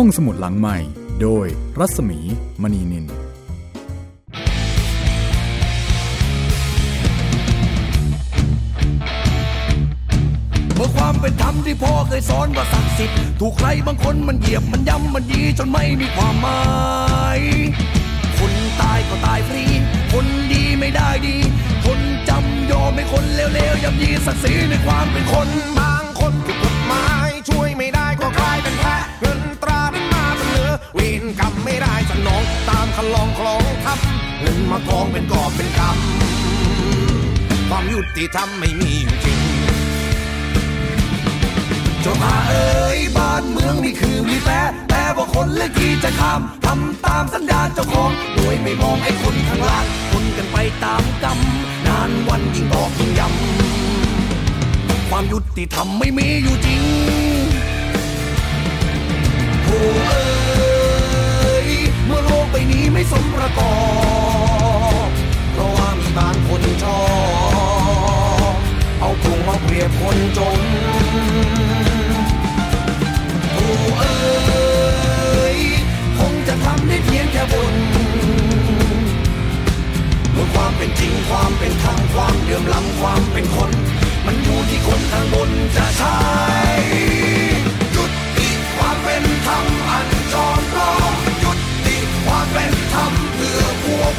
ห้องสมุดหลังใหม่ โดยรัศมีมณีนิน เมื่อความเป็นธรรมที่พ่อเคยสอนว่าศักดิ์สิทธิ์ถูกใครบางคนมันเหยียบมันย้ำมันยีจนไม่มีความหมายคนตายก็ตายฟรี คนดีไม่ได้ดี คนจำยอมให้คนเลวๆย่ำยีศักดิ์ศรีในความเป็นคนบางคนถูกกฎหมายช่วยไม่ได้ก็กลายเป็นแพ นกรรมไม่ได้สนอง ตามคันลองคลองทำเงินมากองเป็นกอบเป็นกำความยุติธรรมไม่มีอยู่จริงจ้ามาเอ้ยบ้านเมืองนี่คือมีแปรแต่ว่าคนเลือกที่จะข้ามทำตามสัญญาเจ้าของโดยไม่มองไอ้คนข้างล่างคนกันไปตามกรรมนานวันยิ่งตอกยิ่งย้ำความยุติธรรมไม่มีอยู่จริงโอ้เอ้ สมประกอบเพราะว่ามีบางคนชอบเอาปรุงมาเปรียบคนจนโอ้เอ้ยคงจะทำได้เพียงแค่บนเมื่อความเป็นจริงความเป็นธรรมความเลื่อมล้ำความเป็นคน มันอยู่ที่คนข้างบนจะใช้ยุดติความเป็นธรรมอัน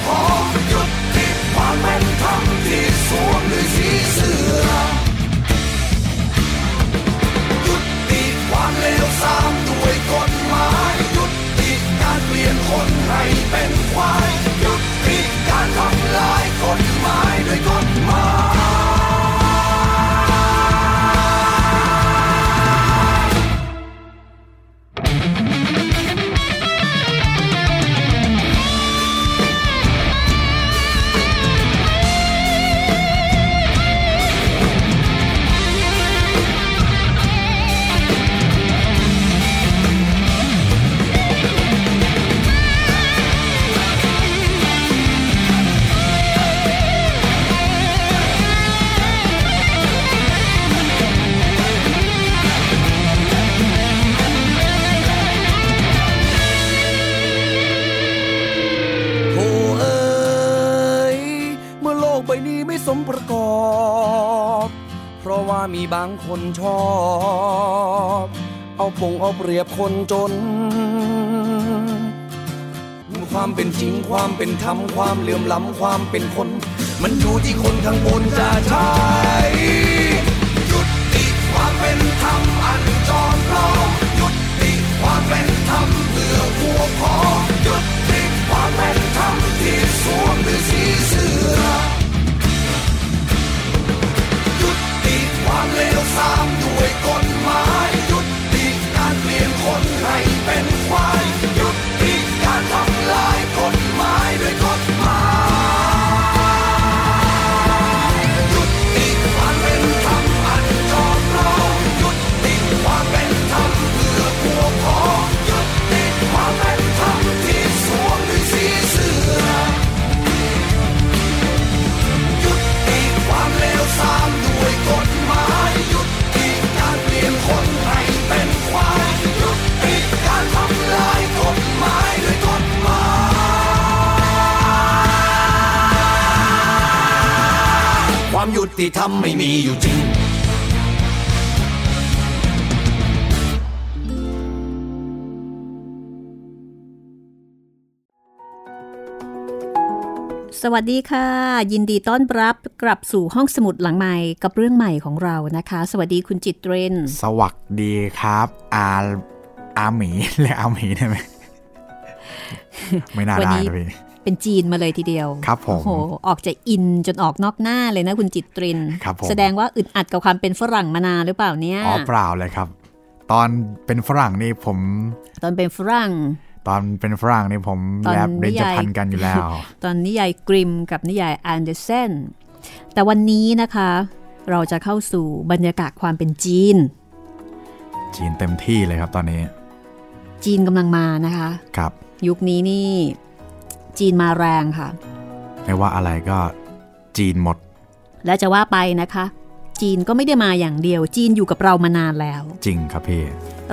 พอหยุดที่ความเป็นธรรที่สูง เรียบคนจน ความเป็นจริงความเป็นธรรมความเหลื่อมล้ำความเป็นคน มันอยู่ที่คนข้างบนจะใช้ยุติความเป็นธรรมอันจอมปลอมยุติความเป็นธรรมเพื่อพวกพ้องยุติความเป็นธรรมที่สวมด้วยสีเสื้อยุติความเลวทรามด้วยกฎหมาย เปลี่ยนคนให้เป็นควาย ยุติธรรมไม่มีอยู่จริงสวัสดีค่ะ ยินดีต้อนรับกลับสู่ห้องสมุดหลังใหม่กับเรื่องใหม่ของเรานะคะ สวัสดีคุณจิตเรน สวัสดีครับ อาอาหมีเรียกอาหมีได้ไหมไม่น่าวันได้นี้นะพี่ เป็นจีนมาเลยทีเดียว ครับผม โอ้โห ออกจะอินจนออกนอกหน้าเลยนะคุณจิตเรนครับผม แสดงว่าอึดอัดกับความเป็นฝรั่งมานานหรือเปล่าเนี่ย อ๋อเปล่าเลยครับ ตอนเป็นฝรั่งนี่ผม ตอนเป็นฝรั่ง ตอนเป็นฝรั่งนี่ผมตอนแลบเบญนิจยายพรรณกันอยู่แล้ว ตอนนิยายกริมกับนิยายอันเดอร์เซน แต่วันนี้นะคะ เราจะเข้าสู่บรรยากาศความเป็นจีน จีนเต็มที่เลยครับตอนนี้ จีนกำลังมานะคะ ครับ ยุคนี้นี่ จีนมาแรงค่ะ ไม่ว่าอะไรก็จีนหมด และจะว่าไปนะคะ จีนก็ไม่ได้มาอย่างเดียว จีนอยู่กับเรามานานแล้ว จริงครับพี่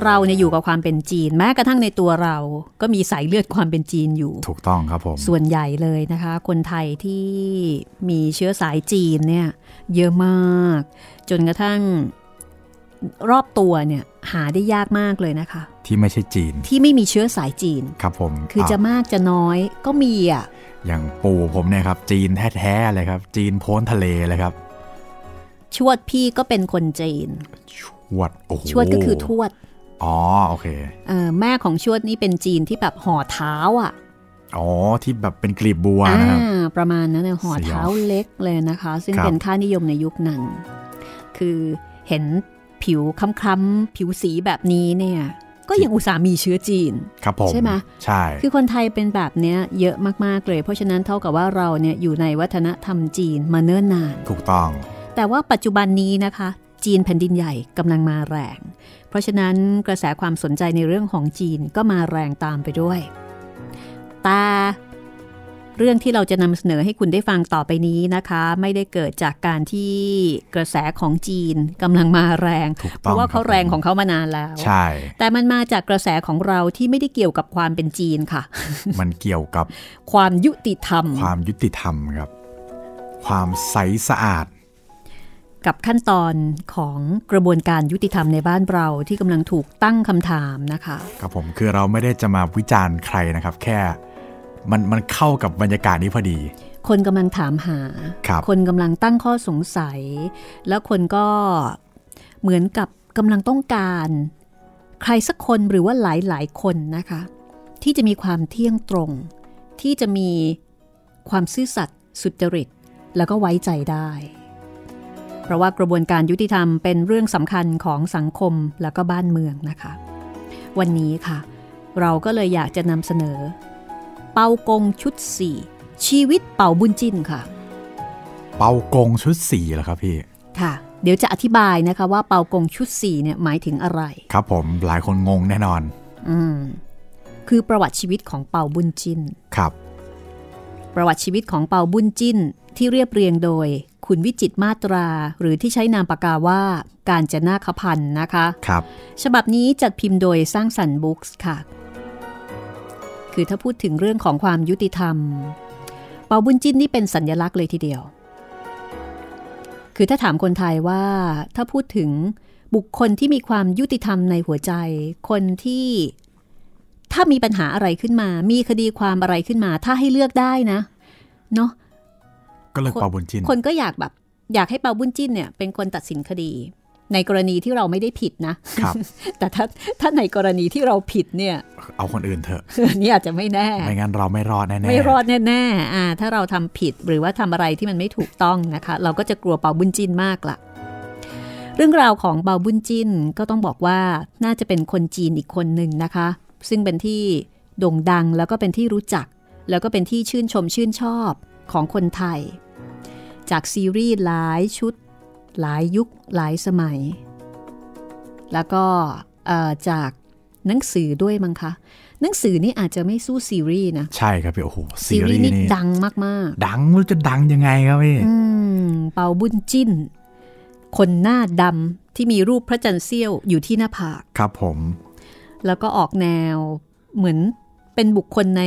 เราเนี่ยอยู่กับความเป็นจีน แม้กระทั่งในตัวเรา ก็มีสายเลือดความเป็นจีนอยู่ ถูกต้องครับผม ส่วนใหญ่เลยนะคะ คนไทยที่มีเชื้อสายจีนเนี่ยเยอะมาก จนกระทั่ง รอบตัวเนี่ยหาได้ยากมากเลยนะคะ ที่ไม่ใช่จีน ที่ไม่มีเชื้อสายจีน ครับผม คือจะาวมากจะน้อยก็มีอะ อย่างปู่ผมเนี่ยครับ จีนแท้ๆเลยครับ จีนโพ้นทะเลเลยครับ ชวดพี่ก็เป็นคนจีน ชวดโอ้โหชวดก็คือทวด อ๋อโอเคเออแม่ของชวดนี่เป็นจีนที่แบบห่อเท้าอะ อ๋อที่แบบเป็นกลีบบัวอ่านะครับประมาณนั้นเนี่ยห่อสยองเท้าเล็กเลยนะคะ ซึ่งครับเป็นค่านิยมในยุคนั้น คือเห็น ผิวคล้ำๆผิวสีแบบนี้เนี่ย ก็ยังอุตส่าห์มีเชื้อจีนครับผมใช่ไหมใช่ คือคนไทยเป็นแบบเนี้ยเยอะมากๆเลย เพราะฉะนั้นเท่ากับว่าเราเนี่ยอยู่ในวัฒนธรรมจีนมาเนิ่นนาน ถูกต้อง แต่ว่าปัจจุบันนี้นะคะ จีนแผ่นดินใหญ่กำลังมาแรง เพราะฉะนั้นกระแสความสนใจในเรื่องของจีนก็มาแรงตามไปด้วยแต่ เรื่องที่เราจะนำเสนอให้คุณได้ฟังต่อไปนี้นะคะ ไม่ได้เกิดจากการที่กระแสของจีนกำลังมาแรงถูกเพต้องราะว่าเขาครับแรงของเขามานานแล้ว ใช่ แต่มันมาจากกระแสของเราที่ไม่ได้เกี่ยวกับความเป็นจีนค่ะ มันเกี่ยวกับ ความยุติธรรม ความยุติธรรมครับ ความใสสะอาด กับขั้นตอนของกระบวนการยุติธรรมในบ้านเราที่กำลังถูกตั้งคำถามนะคะ ครับผมคือเราไม่ได้จะมาวิจารณ์ใครนะครับ แค่ มันมันเข้ากับบรรยากาศนี้พอดี คนกำลังถามหาครับคนกำลังตั้งข้อสงสัย แล้วคนก็เหมือนกับกำลังต้องการ ใครสักคนหรือว่าหลายๆคนนะคะ ที่จะมีความเที่ยงตรง ที่จะมีความซื่อสัตย์สุจริต แล้วก็ไว้ใจได้ เพราะว่ากระบวนการยุติธรรมเป็นเรื่องสำคัญของสังคมแล้วก็บ้านเมืองนะคะ วันนี้ค่ะ เราก็เลยอยากจะนำเสนอ เปากงชุดสี่ชีวิตเป่าบุญจินค่ะ เปากงชุดสีเหรอครับพี่ค่ะ เดี๋ยวจะอธิบายนะคะว่าเปากงชุดสี่เนี่ยหมายถึงอะไร ครับผมหลายคนงงแน่นอน อืมคือประวัติชีวิตของเปาบุญจินครับ ประวัติชีวิตของเปาบุญจินที่เรียบเรียงโดยคุณวิจิตรมาตรา หรือที่ใช้นามปากกาว่าการจนาคพันธ์นะคะ ครับ ฉบับนี้จัดพิมพ์โดยสร้างสรรค์บุ๊กส์ค่ะ คือถ้าพูดถึงเรื่องของความยุติธรรม เปาบุญจินนี่เป็นสัญญลักษณ์เลยทีเดียว คือถ้าถามคนไทยว่าถ้าพูดถึงบุคคลที่มีความยุติธรรมในหัวใจ คนที่ถ้ามีปัญหาอะไรขึ้นมา มีคดีความอะไรขึ้นมา ถ้าให้เลือกได้นะเนาะก็เลยคนเปาบุญจินคนก็อยากแบบ อยากให้เปาบุญจิ้นเนี่ยเป็นคนตัดสินคดี ในกรณีที่เราไม่ได้ผิดนะครับแต่ถ้าถ้าในกรณีที่เราผิดเนี่ย เอาคนอื่นเถอะอันนี้อาจจะไม่แน่ ไม่งั้นเราไม่รอดแน่ๆ ไม่รอดแน่ๆอ่าถ้าเราทำผิดหรือว่าทำอะไรที่มันไม่ถูกต้องนะคะ เราก็จะกลัวเปาบุญจินมากละเรื่องราวของเปาบุญจินก็ต้องบอกว่าน่าจะเป็นคนจีนอีกคนหนึ่งนะคะ ซึ่งเป็นที่โด่งดังแล้วก็เป็นที่รู้จัก แล้วก็เป็นที่ชื่นชมชื่นชอบของคนไทย จากซีรีส์หลายชุด หลายยุคหลายสมัย แล้วก็เอ่อจากหนังสือด้วยมั้งคะหนังสือนี่อาจจะไม่สู้ซีรีส์นะ ใช่ครับพี่โอ้โหซีซีรีรีส์ส์นี่นี่ดังมากดังไม่รู้จะดังยังไงครับพี่ๆอืมเปาบุญจิ้น คนหน้าดำที่มีรูปพระจันทร์เสี้ยวอยู่ที่หน้าผากครับผม แล้วก็ออกแนวเหมือนเป็นบุคคลใน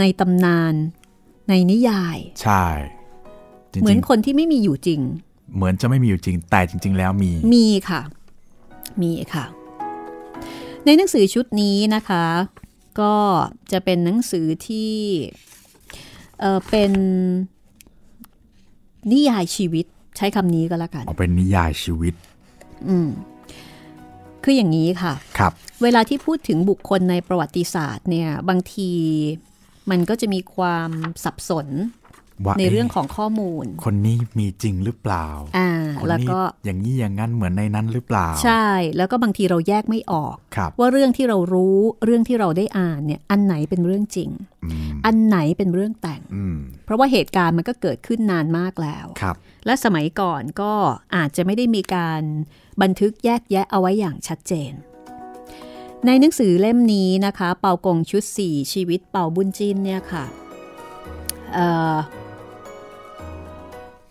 ในตำนาน ในนิยาย ใช่จริงๆเหมือนคนที่ไม่มีอยู่จริง เหมือนจะไม่มีอยู่จริง แต่จริง ๆ แล้วมี มีค่ะ มีค่ะ ในหนังสือชุดนี้นะคะ ก็จะเป็นหนังสือที่เออเป็นนิยายชีวิตใช้คำนี้ก็แล้วกันเอาเป็นนิยายชีวิต อืมคืออย่างนี้ค่ะ ครับ เวลาที่พูดถึงบุคคลในประวัติศาสตร์เนี่ย บางทีมันก็จะมีความสับสน ว่าในเรื่องะของข้อมูล คนนี้มีจริงหรือเปล่าอ่าคนแล้วนี้ก็อย่างนี้อย่างนั้นเหมือนในนั้นหรือเปล่า ใช่ แล้วก็บางทีเราแยกไม่ออกครับว่าเรื่องที่เรารู้เรื่องที่เราได้อ่านเนี่ยอันไหนเป็นเรื่องจริงอืมอันไหนเป็นเรื่องแต่งอืมเพราะว่าเหตุการณ์มันก็เกิดขึ้นนานมากแล้วครับ และสมัยก่อนก็อาจจะไม่ได้มีการบันทึกแยกแยะเอาไว้อย่างชัดเจนในหนังสือเล่มนี้นะคะ เปากงชุด 4 ชีวิตเปาบุญจินเนี่ยค่ะ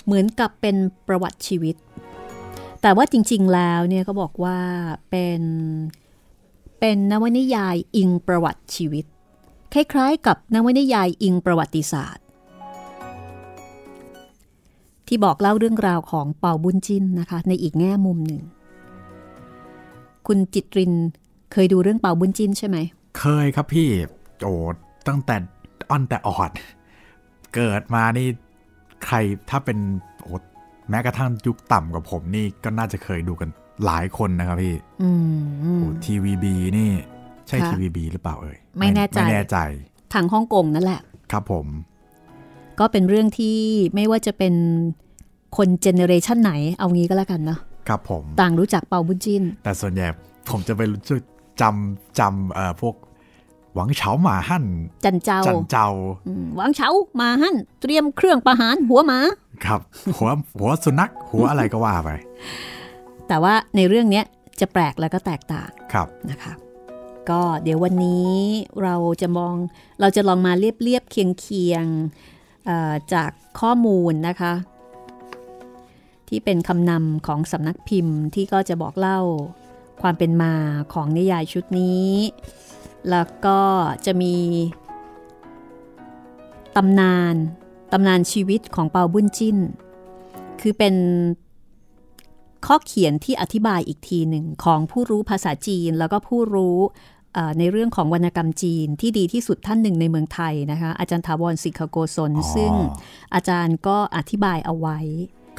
เหมือนกับเป็นประวัติชีวิต แต่ว่าจริง ๆ แล้วเนี่ยก็บอกว่าเป็นเป็นนวนิยายอิงประวัติชีวิต คล้ายๆ กับนวนิยายอิงประวัติศาสตร์ ที่บอกเล่าเรื่องราวของเป่าบุญจินนะคะ ในอีกแง่มุมหนึ่ง คุณจิตรินเคยดูเรื่องเป่าบุญจินใช่ไหม เคยครับพี่โอ้ตั้งแต่อ่อนแต่ออด เกิดมานี่ ใครถ้าเป็นโอ้แม้กระทั่งยุคต่ำกว่าผมนี่ก็น่าจะเคยดูกันหลายคนนะครับพี่อืมทีวีบีนี่ ใช่ค่ะทีวีบีหรือเปล่าเอ่ยไม่แน่ใจไม่แน่ใจทางฮ่องกงนั่นแหละ ครับผม ก็เป็นเรื่องที่ไม่ว่าจะเป็นคนเจเนเรชันไหนเอางี้ก็แล้วกันเนาะครับผม ต่างรู้จักเป่าบุญจินแต่ส่วนใหญ่ผมจะไปรู้สึกจำจำเอ่อพวกห วังเฉาหมาหั่น จันเจ้าจันเจ้าอืมหวังเฉามาหั่น เตรียมเครื่องประหารหัวหมา ครับ หัวหัวสุนัขหัวอะไรก็ว่าไป แต่ว่าในเรื่องเนี้ยจะแปลกแล้วก็แตกต่างครับนะคะก็เดี๋ยววันนี้เราจะมองเราจะลองมาเรียบเรียบเคียงเคียงๆเอ่อจากข้อมูลนะคะ ที่เป็นคำนำของสำนักพิมพ์ที่ก็จะบอกเล่าความเป็นมาของนิยายชุดนี้ แล้วก็จะมีตำนานตำนานชีวิตของเปาบุญจิ้น คือเป็นข้อเขียนที่อธิบายอีกทีหนึ่งของผู้รู้ภาษาจีนแล้วก็ผู้รู้เอ่อในเรื่องของวรรณกรรมจีนที่ดีที่สุดท่านหนึ่งในเมืองไทยนะคะอาจารย์ถาวรสิกขโกศลอ๋อซึ่งอาจารย์ก็อธิบายเอาไว้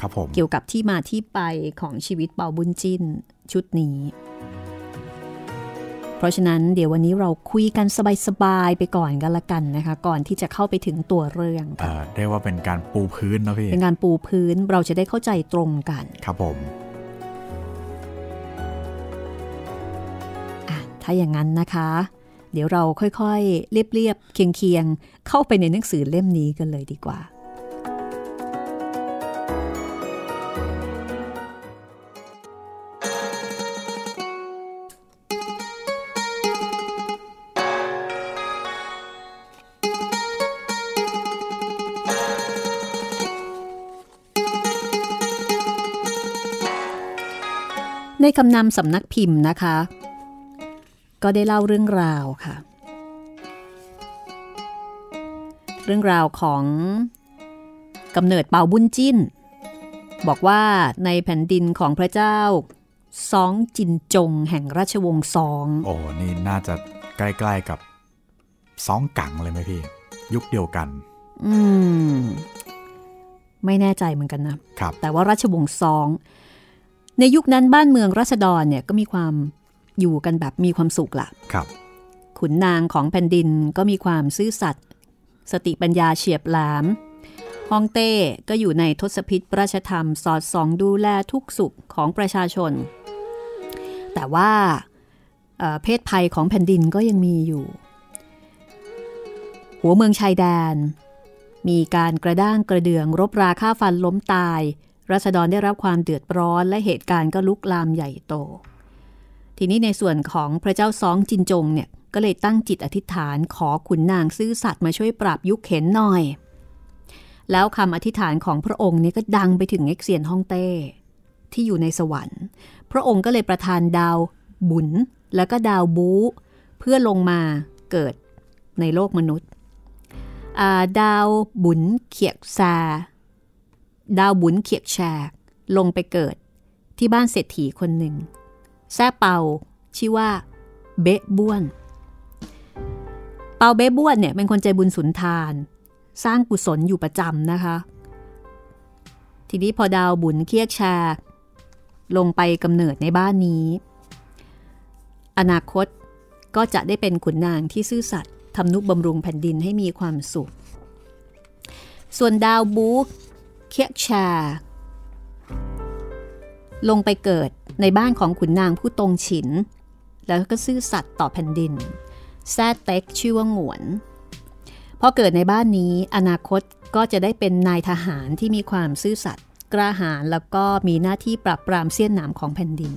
ครับผมเกี่ยวกับที่มาที่ไปของชีวิตเปาบุญจิ้นชุดนี้ เพราะฉะนั้นเดี๋ยววันนี้เราคุยกันสบายๆไปก่อนกันละกันนะคะ ก่อนที่จะเข้าไปถึงตัวเรื่องเอ่ค่ะอเรียกว่าเป็นการปูพื้นนะพี่เป็นงานปูพื้นเราจะได้เข้าใจตรงกัน ครับผมอะถ้าอย่างนั้นนะคะ เดี๋ยวเราค่อยๆเรียบๆเคียงๆเข้าไปในหนังสือเล่มนี้กันเลยดีกว่า ในคำนำสำนักพิมพ์นะคะ ก็ได้เล่าเรื่องราวค่ะ เรื่องราวของกำเนิดเปาบุญจิ้น บอกว่าในแผ่นดินของพระเจ้าซองจินจงแห่งราชวงศ์ซอง โอ้นี่น่าจะใกล้ๆกับซองกังเลยไหมพี่ ยุคเดียวกัน อืม ไม่แน่ใจเหมือนกันนะครับ แต่ว่าราชวงศ์ซอง ในยุคนั้นบ้านเมืองราษฎรเนี่ยก็มีความอยู่กันแบบมีความสุขละครับ ขุนนางของแผ่นดินก็มีความซื่อสัตย์สติปัญญาเฉียบแหลมฮ่องเต้ก็อยู่ในทศพิษราชธรรมสอดส่องดูแลทุกสุขของประชาชน แต่ว่าเอ่อเพศภัยของแผ่นดินก็ยังมีอยู่ หัวเมืองชายแดน มีการกระด้างกระเดืองรบราฆ่าฟันล้มตาย รัษฎรได้รับความเดือดร้อนและเหตุการณ์ก็ลุกลามใหญ่โต ทีนี้ในส่วนของพระเจ้าซองจินจงเนี่ยก็เลยตั้งจิตอธิษฐานขอขุนนางซื่อสัตย์มาช่วยปราบยุคเข็นหน่อย แล้วคำอธิษฐานของพระองค์เนี่ยก็ดังไปถึงเอ็กเซียนฮ่องเต้ ที่อยู่ในสวรรค์ พระองค์ก็เลยประทานดาวบุญแล้วก็ดาวบูเพื่อลงมาเกิดในโลกมนุษย์าดาวบุญเขียกซา ดาวบุญเขียกแชกลงไปเกิดที่บ้านเศรษฐีคนหนึ่งแซ่เปาชื่อว่า เบ๊ะบ้วน เปาเบ๊ะบ้วนเนี่ยเป็นคนใจบุญสุนทาน สร้างกุศลอยู่ประจำนะคะ ทีนี้พอดาวบุญเคียกแชกลงไปกำเนิดในบ้านนี้ อนาคตก็จะได้เป็นขุนนางที่ซื่อสัตย์ทำนุบำรุงแผ่นดินให้มีความสุข ส่วนดาวบู เคียกแชกลงไปเกิดในบ้านของขุนนางผู้ตรงฉิน แล้วก็ซื่อสัตย์ต่อแผ่นดิน แซดเต็กชื่อว่างวนพอเกิดในบ้านนี้อนาคตก็จะได้เป็นนายทหารที่มีความซื่อสัตย์กล้าหาญแล้วก็มีหน้าที่ปราบปรามเสี้ยนหนามของแผ่นดิน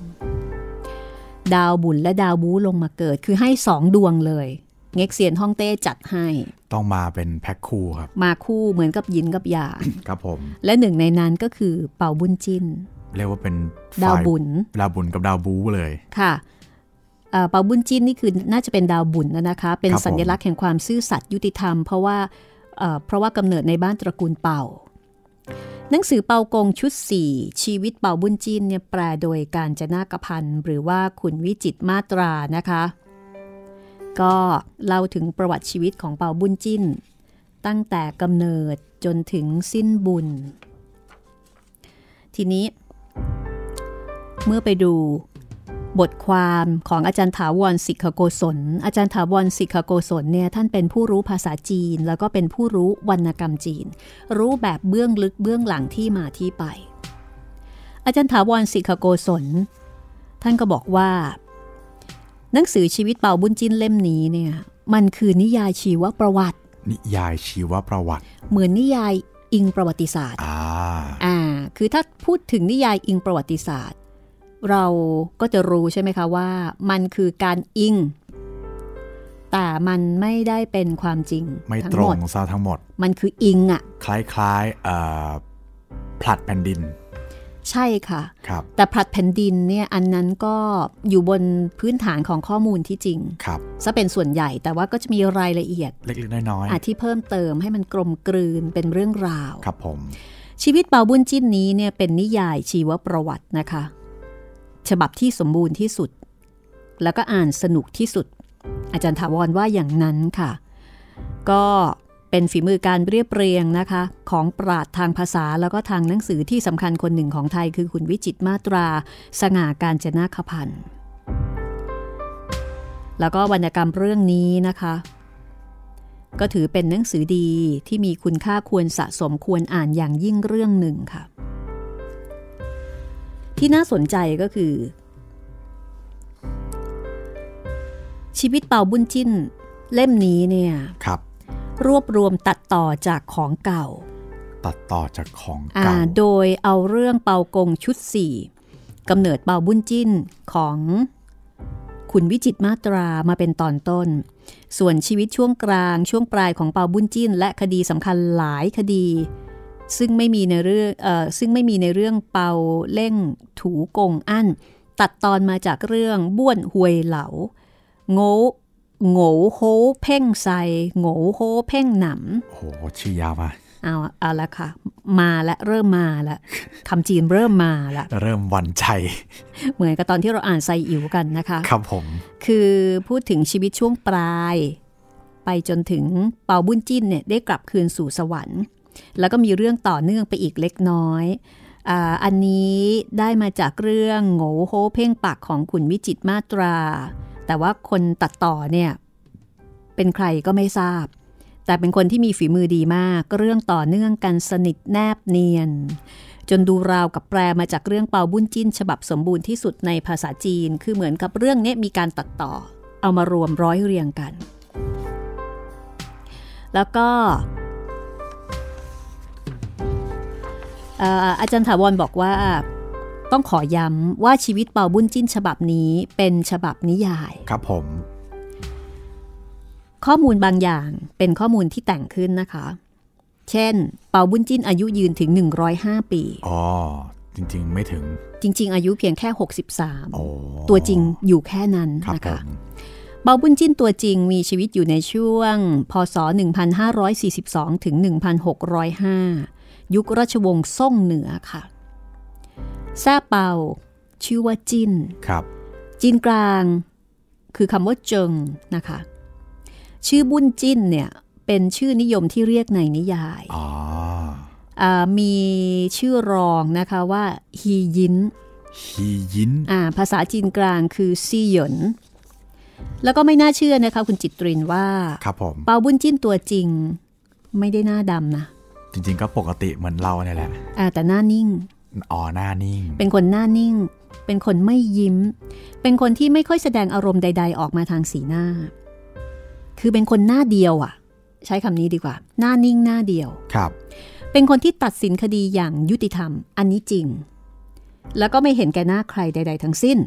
ดาวบุญและดาวบูลงมาเกิดคือให้สองดวงเลย เง็กเซียนฮ่องเต้จัดให้ ต้องมาเป็นแพ็คคู่ครับ มาคู่เหมือนกับยินกับหยางครับผม และหนึ่งในนั้นก็คือเป่าบุญจินเรียกว่าเป็นดาวฝ่ยบุญดาวบุญกับดาวบูเลยค่ะเอ่อเปาบุญจิ้นนี่คือน่าจะเป็นดาวบุญนะนะคะ เป็นครับผมสัญลักษณ์แห่งความซื่อสัตย์ยุติธรรม เพราะว่าเอ่อเพราะว่ากำเนิดในบ้านตระกูลเป่าหนังสือเปากงชุด 4 ชีวิตเปาบุญจินเนี่ยแปลโดยการจนากพันธ์หรือว่าคุณวิจิตรมาตรานะคะ ก็เล่าถึงประวัติชีวิตของเปาบุญจินตั้งแต่กำเนิดจนถึงสิ้นบุญ ทีนี้ เมื่อไปดูบทความของอาจารย์ถาวรสิกขโกศล อาจารย์ถาวรสิกขโกศลเนี่ยท่านเป็นผู้รู้ภาษาจีน แล้วก็เป็นผู้รู้วรรณกรรมจีน รู้แบบเบื้องลึกเบื้องหลังที่มาที่ไป อาจารย์ถาวรสิกขโกศล ท่านก็บอกว่า หนังสือชีวิตเป่าบุญจินเล่มนี้เนี่ยมันคือนิยายชีวประวัติ นิยายชีวประวัติ เหมือนนิยายอิงประวัติศาสตร์อ่าอ่าคือถ้าพูดถึงนิยายอิงประวัติศาสตร์ เราก็จะรู้ใช่ไหมคะว่า มันคือการอิง แต่มันไม่ได้เป็นความจริง ไม่ทั้ตรงหมดซะทั้งหมด มันคืออิงอะ่ะคล้ายๆเอ่อผลัดแผ่นดิน ใช่ค่ะครับแต่ผลัดแผ่นดินเนี่ยอันนั้นก็อยู่บนพื้นฐานของข้อมูลที่จริงครับซะเป็นส่วนใหญ่แต่ว่าก็จะมีรายละเอียด เล็กๆน้อยอาที่เพิ่มเติมให้มันกลมกลืนเป็นเรื่องราวๆครับผม ชีวิตเปาบุญจิ้นนี้เนี่ยเป็นนิยายชีวประวัตินะคะ ฉบับที่สมบูรณ์ที่สุด แล้วก็อ่านสนุกที่สุด อาจารย์ถาวรว่าอย่างนั้นค่ะ ก็ เป็นฝีมือการเรียบเรียงนะคะ ของปราดทางภาษาแล้วก็ทางหนังสือที่สำคัญคนหนึ่งของไทยคือคุณวิจิตมาตรา สง่าการจนาคพันธ์แล้วก็วรรณกรรมเรื่องนี้นะคะ ก็ถือเป็นหนังสือดีที่มีคุณค่าควรสะสมควรอ่านอย่างยิ่งเรื่องหนึ่งค่ะ ที่น่าสนใจก็คือ ชีวิตเป่าบุญจิ้น เล่มนี้เนี่ยครับ รวบรวมตัดต่อจากของเก่า ตัดต่อจากของอ่าเก่าโดยเอาเรื่องเปากงชุด4กำเนิดเปาบุญจิ้นของคุณวิจิตรมาตรามาเป็นตอนต้น ส่วนชีวิตช่วงกลางช่วงปลายของเปาบุญจิ้น และคดีสำคัญหลายคดี ซึ่งไม่มีในเรื่องเอ่อซึ่งไม่มีในเรื่องเปาเล่งถูกงอั้น ตัดตอนมาจากเรื่องบ้วนหวยเหลา โง่ โง่โฮเพ่งไซโง่โฮเพ่งหนำโอ้โหชื่อยาวมาเอาเอาละค่ะ มาและเริ่มมาละคำจีนเริ่มมาละเริ่มวันใจ เหมือนกับตอนที่เราอ่านไซอิ๋วกันนะคะ ครับผม คือพูดถึงชีวิตช่วงปลาย ไปจนถึงเปาบุญจิ้นเนี่ยได้กลับคืนสู่สวรรค์ แล้วก็มีเรื่องต่อเนื่องไปอีกเล็กน้อยอาอันนี้ได้มาจากเรื่องโง่โฮเพ่งปากของขุนวิจิตรมาตรา แต่ว่าคนตัดต่อเนี่ยเป็นใครก็ไม่ทราบ แต่เป็นคนที่มีฝีมือดีมากเรื่องต่อเนื่องกันสนิทแนบเนียน จนดูราวกับแปลมาจากเรื่องเปาบุญจิ้น ฉบับสมบูรณ์ที่สุดในภาษาจีน คือเหมือนกับเรื่องนี้มีการตัดต่อ เอามารวมร้อยเรียงกัน แล้วก็อาจารย์ถาวรบอกว่า ต้องขอย้ำว่าชีวิตเปาบุญจิ้นฉบับนี้เป็นฉบับนิยาย ครับผม ข้อมูลบางอย่างเป็นข้อมูลที่แต่งขึ้นนะคะ เช่น เปาบุญจิ้นอายุยืนถึง 105 ปี อ๋อ จริง ๆ ไม่ถึง จริง ๆ อายุเพียงแค่โอ้63 ตัวจริงอยู่แค่นั้นครับนะผคะมเปาบุญจิ้นตัวจริงมีชีวิตอยู่ในช่วง พศ 1542 ถึง 1605 ยุคราชวงศ์ซ่งเหนือค่ะ แซ่เปา ชื่อว่าจิ้นครับ จีนกลาง คือคำว่าเจิงนะคะ ชื่อบุญจิ้นเนี่ย เป็นชื่อนิยมที่เรียกในนิยายอ๋ออามีชื่อรองนะคะว่าฮียินฮียินอ่าภาษาจีนกลางคือซีหยนแล้วก็ไม่น่าเชื่อนะคะคุณจิตรินว่าครับผมเปาบุญจิ้นตัวจริง ไม่ได้หน้าดำนะ จริงๆก็ปกติเหมือนเราเนี่ยแหละอ่าแต่หน้านิ่ง อ๋อหน้านิ่ง เป็นคนหน้านิ่ง เป็นคนไม่ยิ้ม เป็นคนที่ไม่ค่อยแสดงอารมณ์ใด ๆ ออกมาทางสีหน้า คือเป็นคนหน้าเดียวอะ ใช้คำนี้ดีกว่า หน้านิ่งหน้าเดียว ครับ เป็นคนที่ตัดสินคดีอย่างยุติธรรม อันนี้จริง แล้วก็ไม่เห็นแก่หน้าใครใด ๆ ทั้งสิ้น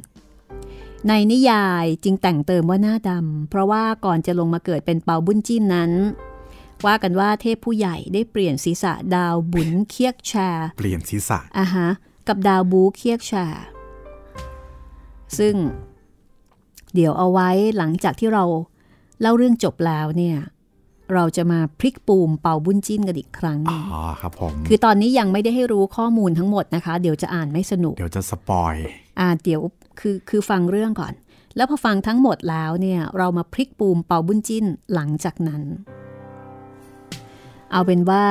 ในนิยายจึงแต่งเติมว่าหน้าดำเพราะว่าก่อนจะลงมาเกิดเป็นเปาบุญจิ้นนั้น ว่ากันว่าเทพผู้ใหญ่ได้เปลี่ยนศีรษะดาวบุญเคียกแชร์เปลี่ยนศีรษะอะฮะ กับดาวบูเคียกชา ซึ่ง เดี๋ยวเอาไว้หลังจากที่เราเล่าเรื่องจบแล้วเนี่ย เราจะมาพลิกปูมเป่าบุญจิ้นกันอีกครั้งหอ๋นึ่งอครับผมคือตอนนี้ยังไม่ได้ให้รู้ข้อมูลทั้งหมดนะคะ เดี๋ยวจะอ่านไม่สนุก เดี๋ยวจะสปอยอ่าเดี๋ยวคือคือฟังเรื่องก่อน แล้วพอฟังทั้งหมดแล้วเนี่ย เรามาพลิกปูมเป่าบุญจิ้นหลังจากนั้น เอาเป็นว่า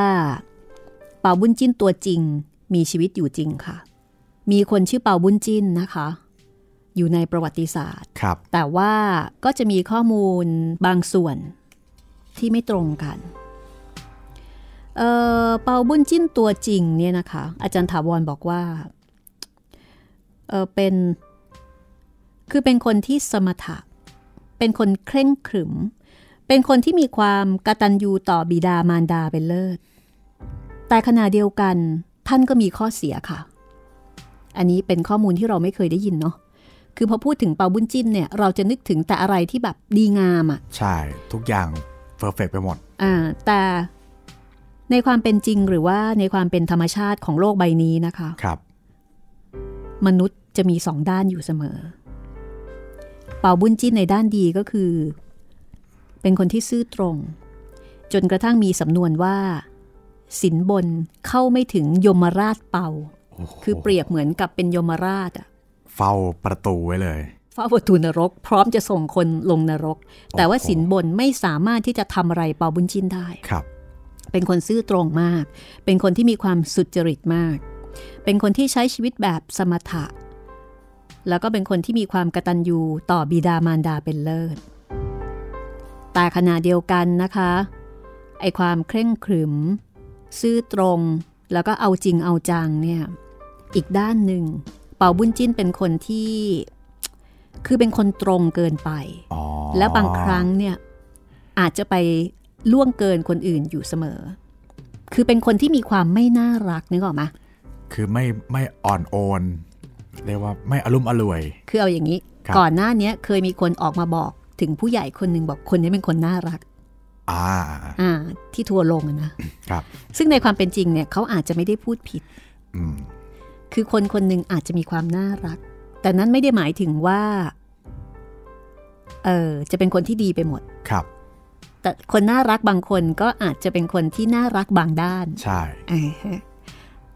เป่าบุญจิ้นตัวจริงมีชีวิตอยู่จริงค่ะ มีคนชื่อเป่าบุญจิ้นนะคะ อยู่ในประวัติศาสตร์ครับแต่ว่าก็จะมีข้อมูลบางส่วนที่ไม่ตรงกันเอ่อเปาบุญจิ้นตัวจริงเนี่ยนะคะ อาจารย์ถาวรบอกว่าเออเป็น คือเป็นคนที่สมถะ เป็นคนเคร่งขรึม เป็นคนที่มีความกตัญญูต่อบิดามารดาเป็นเลิศ แต่ขณะเดียวกันท่านก็มีข้อเสียค่ะ อันนี้เป็นข้อมูลที่เราไม่เคยได้ยินเนาะ คือพอพูดถึงเปาบุญจิ้นเนี่ย เราจะนึกถึงแต่อะไรที่แบบดีงามอะ่ะ ใช่ ทุกอย่างเพอร์เฟกไปหมด อ่า แต่ในความเป็นจริงหรือว่าในความเป็นธรรมชาติของโลกใบนี้นะคะ ครับ มนุษย์จะมีสองด้านอยู่เสมอ เป่าบุญจิ้นในด้านดีก็คือ เป็นคนที่ซื่อตรง จนกระทั่งมีสำนวนว่า สินบนเข้าไม่ถึงยมราชเป่าโอ้โหคือเปรียบเหมือนกับเป็นยมราชอะเฝ้าประตูไว้เลยเฝ้าประตูนรก พร้อมจะส่งคนลงนรก แต่ว่าสินบนไม่สามารถที่จะทำอะไรเปาบุญจิ้นได้ครับ เป็นคนซื่อตรงมาก เป็นคนที่มีความสุจริตมาก เป็นคนที่ใช้ชีวิตแบบสมถะ แล้วก็เป็นคนที่มีความกตัญญูต่อบิดามารดาเป็นเลิศ แต่ขณะเดียวกันนะคะ ไอความเคร่งขรึม ซื่อตรงแล้วก็เอาจริงเอาจังเนี่ย อีกด้านหนึ่ง เป่าบุญจิ้นเป็นคนที่ คือเป็นคนตรงเกินไปอ๋อแล้วบางครั้งเนี่ย อาจจะไปล่วงเกินคนอื่นอยู่เสมอ คือเป็นคนที่มีความไม่น่ารักนึกออกไหมคือไม่ไม่อ่อนโอนเรียกว่าไม่อารมณ์อร่วย คือเอาอย่างนี้ครับก่อนหน้าเนี้ยเคยมีคนออกมาบอก ถึงผู้ใหญ่คนหนึ่งบอกคนนี้เป็นคนน่ารักอ่าอ่า ที่ทัวร์ลงอะนะครับ ซึ่งในความเป็นจริงเนี่ยเขาอาจจะไม่ได้พูดผิดอืมคือคนคนหนึ่งอาจจะมีความน่ารัก แต่นั้นไม่ได้หมายถึงว่า เออจะเป็นคนที่ดีไปหมดครับ แต่คนน่ารักบางคนก็อาจจะเป็นคนที่น่ารักบางด้าน ใช่เออฮะ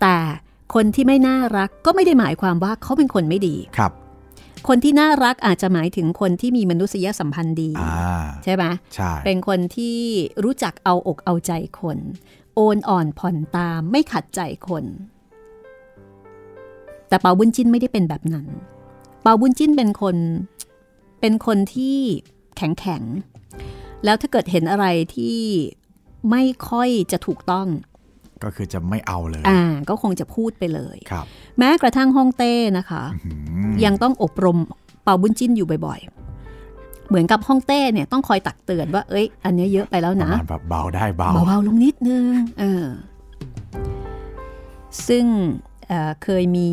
แต่คนที่ไม่น่ารักก็ไม่ได้หมายความว่าเขาเป็นคนไม่ดีครับ คนที่น่ารักอาจจะหมายถึงคนที่มีมนุษยสัมพันธ์ดีอ่าใช่ไหมใช่เป็นคนที่รู้จักเอาอกเอาใจคน โอนอ่อนผ่อนตามไม่ขัดใจคน แต่เปาบุญจิ้นไม่ได้เป็นแบบนั้น เปาบุญจิ้นเป็นคน เป็นคนที่แข็งแข็งๆแล้วถ้าเกิดเห็นอะไรที่ไม่ค่อยจะถูกต้อง ก็คือจะไม่เอาเลย อ่า ก็คงจะพูดไปเลยครับ แม้กระทั่งฮ่องเต้นะคะอืมยังต้องอบรมเป่าบุญจิ้นอยู่บ่อยๆ เหมือนกับฮ่องเต้เนี่ยต้องคอยตักเตือนว่า เอ้ย อันเนี้ยเยอะไปแล้วประนะมาณแบบเบาได้เบาเบาๆลงนิดนึงเออซึ่งเอ่อเคยมี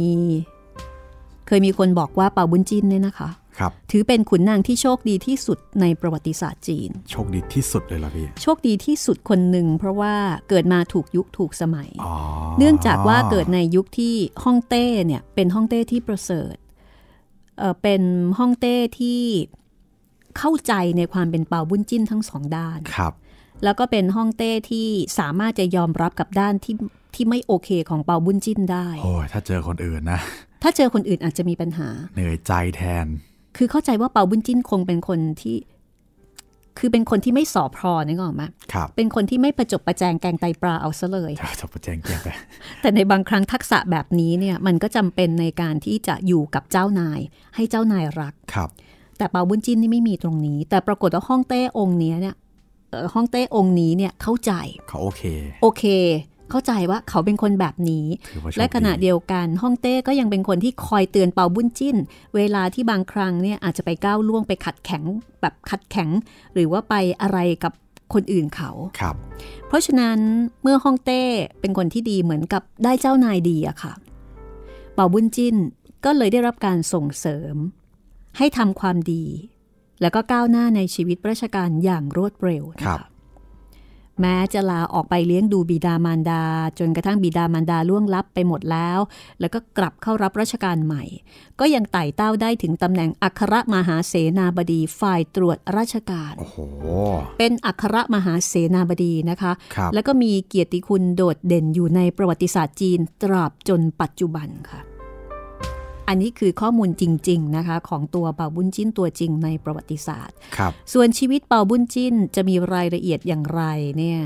เคยมีคนบอกว่าเป่าบุญจิ้นเนี่ยนะคะครับ ถือเป็นขุนนางที่โชคดีที่สุดในประวัติศาสตร์จีน โชคดีที่สุดเลยเหรอพี่ โชคดีที่สุดคนหนึ่งเพราะว่าเกิดมาถูกยุคถูกสมัยอ๋อเนื่องจากว่าเกิดในยุคที่ฮ่องเต้เนี่ยเป็นฮ่องเต้ที่ประเสริฐเอ่อเป็นฮ่องเต้ที่เข้าใจในความเป็นเปาบุญจิ้นทั้งสองด้านครับ แล้วก็เป็นฮ่องเต้ที่สามารถจะยอมรับกับด้านที่ที่ไม่โอเคของเปาบุญจิ้นได้ โอ้ยถ้าเจอคนอื่นนะ ถ้าเจอคนอื่นอาจจะมีปัญหา เหนื่อยใจแทน คือเข้าใจว่าเปาบุญจิ้นคงเป็นคนที่ คือเป็นคนที่ไม่สอบพอนึกออกไหมครับเป็นคนที่ไม่ประจบประแจงแกงไตปลาเอาซะเลยจะจะประแจงแกงไปแต่ในบางครั้งทักษะแบบนี้เนี่ยมันก็จำเป็นในการที่จะอยู่กับเจ้านาย ให้เจ้านายรักครับ แต่เปาบุญจิ้นนี่ไม่มีตรงนี้ แต่ปรากฏว่าฮ่องเต้องค์เนี้ยเนี่ยเอ่อฮ่องเต้องค์นี้เนี่ยเข้าใจเขาโอเค โอเค เข้าใจว่าเขาเป็นคนแบบนี้ถือว่าโชคและขณะเดียวกันฮ่องเต้ก็ยังเป็นคนที่คอยเตือนเปาบุญจิ้น เวลาที่บางครั้งเนี่ยอาจจะไปก้าวล่วงไปขัดแข็งแบบขัดแข็ง หรือว่าไปอะไรกับคนอื่นเขาครับ เพราะฉะนั้นเมื่อฮ่องเต้เป็นคนที่ดีเหมือนกับได้เจ้านายดีอะค่ะ เป่าบุญจิ้นก็เลยได้รับการส่งเสริม ให้ทำความดี แล้วก็ก้าวหน้าในชีวิตราชการอย่างรวดเร็วนะครัคะบ แม้จะลาออกไปเลี้ยงดูบิดามารดา จนกระทั่งบิดามารดาล่วงลับไปหมดแล้ว แล้วก็กลับเข้ารับราชการใหม่ ก็ยังไต่เต้าได้ถึงตำแหน่งอัครมหาเสนาบดีฝ่ายตรวจราชการโอ้โหเป็นอัครมหาเสนาบดีนะคะครับแล้วก็มีเกียรติคุณโดดเด่นอยู่ในประวัติศาสตร์จีนตราบจนปัจจุบันค่ะ อันนี้คือข้อมูลจริง ๆ นะคะ ของตัวเปาบุญจิ้นตัวจริงในประวัติศาสตร์ ครับ ส่วนชีวิตเปาบุญจิ้นจะมีรายละเอียดอย่างไรเนี่ย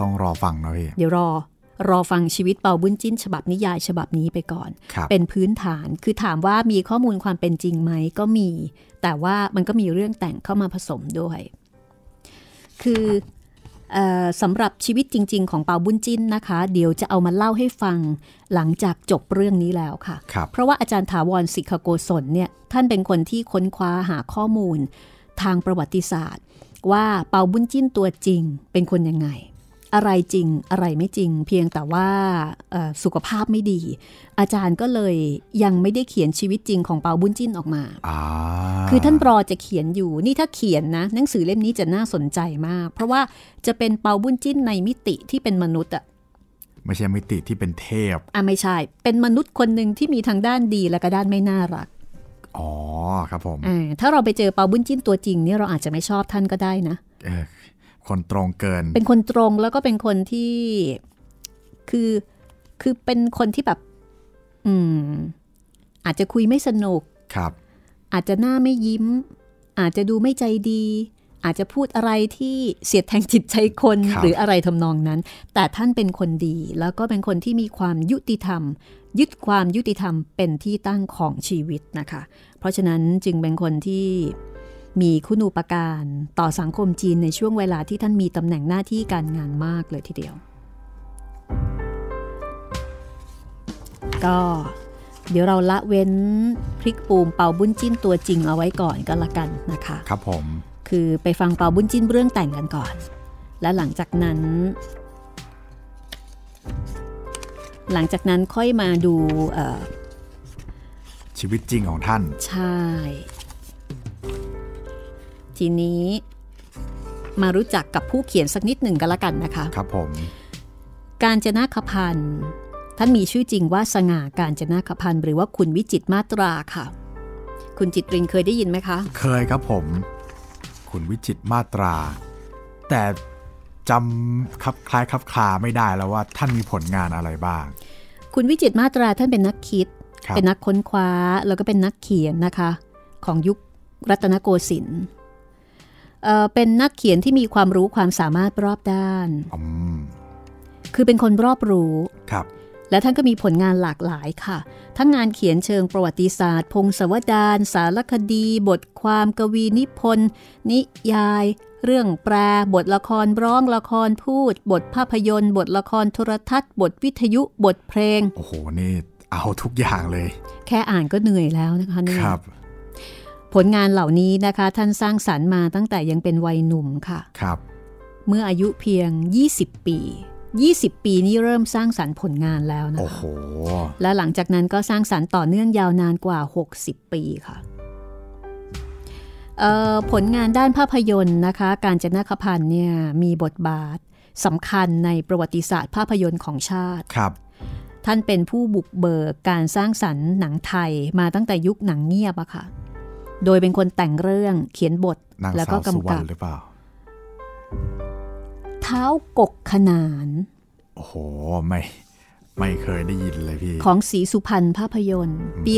ต้องรอฟังนะพี่ เดี๋ยวรอ รอฟังชีวิตเปาบุญจิ้น ฉบับนิยายฉบับนี้ไปก่อนครับเป็นพื้นฐาน คือถามว่ามีข้อมูลความเป็นจริงไหมก็มี แต่ว่ามันก็มีเรื่องแต่งเข้ามาผสมด้วย คือเออ สำหรับชีวิตจริง ๆ ของเปาบุญจินนะคะ เดี๋ยวจะเอามาเล่าให้ฟังหลังจากจบเรื่องนี้แล้วค่ะคเพราะว่าอาจารย์ถาวรสิกโกศลเนี่ยท่านเป็นคนที่ค้นคว้าหาข้อมูล ทางประวัติศาสตร์ ว่าเปาบุญจินตัวจริงเป็นคนยังไง อะไรจริงอะไรไม่จริง เพียงแต่ว่าเอ่อสุขภาพไม่ดี อาจารย์ก็เลยยังไม่ได้เขียนชีวิตจริงของเปาบุญจิ้นออกมาอ่าคือท่านรอจะเขียนอยู่นี่ถ้าเขียนนะหนังสือเล่มนี้จะน่าสนใจมาก เพราะว่าจะเป็นเปาบุญจิ้นในมิติที่เป็นมนุษย์อะไม่ใช่มิติที่เป็นเทพอะไม่ใช่ เป็นมนุษย์คนหนึ่งที่มีทั้งด้านดีและก็ด้านไม่น่ารักอ๋อครับผมอ่าถ้าเราไปเจอเปาบุญจิ้นตัวจริงเนี่ยเราอาจจะไม่ชอบท่านก็ได้นะเออ คนตรงเกิน เป็นคนตรงแล้วก็เป็นคนที่คือคือเป็นคนที่แบบ อืม อาจจะคุยไม่สนุกครับ อาจจะหน้าไม่ยิ้ม อาจจะดูไม่ใจดี อาจจะพูดอะไรที่เสียดแทงจิตใจคนครับหรืออะไรทำนองนั้น แต่ท่านเป็นคนดี แล้วก็เป็นคนที่มีความยุติธรรม ยึดความยุติธรรมเป็นที่ตั้งของชีวิตนะคะ เพราะฉะนั้นจึงเป็นคนที่ มีคุณูปการต่อสังคมจีนในช่วงเวลาที่ท่านมีตำแหน่งหน้าที่การงานมากเลยทีเดียว ก็เดี๋ยวเราละเว้นพริกปูมเปาบุญจิ้นตัวจริงเอาไว้ก่อนก็แล้วกันนะคะ ครับผม คือไปฟังเปาบุญจิ้นเรื่องแต่งกันก่อน และหลังจากนั้น หลังจากนั้นค่อยมาดูเอ่อชีวิตจริงของท่าน ใช่ ทีนี้มารู้จักกับผู้เขียนสักนิดหนึ่งกันละกันนะคะ ครับผม การจนาคพันธ์ท่านมีชื่อจริงว่าสง่าการจนาคพันธ์หรือว่าคุณวิจิตรมาตราค่ะ คุณจิตรินเคยได้ยินไหมคะ เคยครับผม คุณวิจิตรมาตรา แต่จำครับคล้ายครับคลาไม่ได้แล้วว่าท่านมีผลงานอะไรบ้าง คุณวิจิตรมาตราท่านเป็นนักคิดครับเป็นนักค้นคว้าแล้วก็เป็นนักเขียนนะคะ ของยุครัตนโกสินทร์ เอ่อเป็นนักเขียนที่มีความรู้ความสามารถรอบด้านอืมคือเป็นคนรอบรู้ครับ และท่านก็มีผลงานหลากหลายค่ะ ทั้งงานเขียนเชิงประวัติศาสตร์ พงศาวดารสารคดี บทความกวีนิพนธ์นิยาย เรื่องแปลบทละครร้องละครพูด บทภาพยนตร์ บทละครโทรทัศน์ บทวิทยุบทเพลง โอ้โหนี่เอาทุกอย่างเลย แค่อ่านก็เหนื่อยแล้วนะคะเนี่ยครับ ผลงานเหล่านี้นะคะ ท่านสร้างสรรค์มาตั้งแต่ยังเป็นวัยหนุ่มค่ะครับ เมื่ออายุเพียง 20 ปี 20 ปีนี้เริ่มสร้างสรรค์ผลงานแล้วนะโอ้คะโหและหลังจากนั้นก็สร้างสรรค์ต่อเนื่องยาวนานกว่า 60 ปีค่ะเอ่อผลงานด้านภาพยนตร์นะคะ การจนาคพันธ์เนี่ยมีบทบาทสำคัญในประวัติศาสตร์ภาพยนตร์ของชาติครับ ท่านเป็นผู้บุกเบิกการสร้างสรรค์หนังไทยมาตั้งแต่ยุคหนังเงียบอะค่ะ โดยเป็นคนแต่งเรื่องเขียนบทนางแล้วสาก็วสุวกำรกัรบณหรือเปล่า เท้ากกขนาน โอ้โห ไม่ไม่เคยได้ยินเลยพี่ ของศรีสุพรรณภาพยนตร์ ปี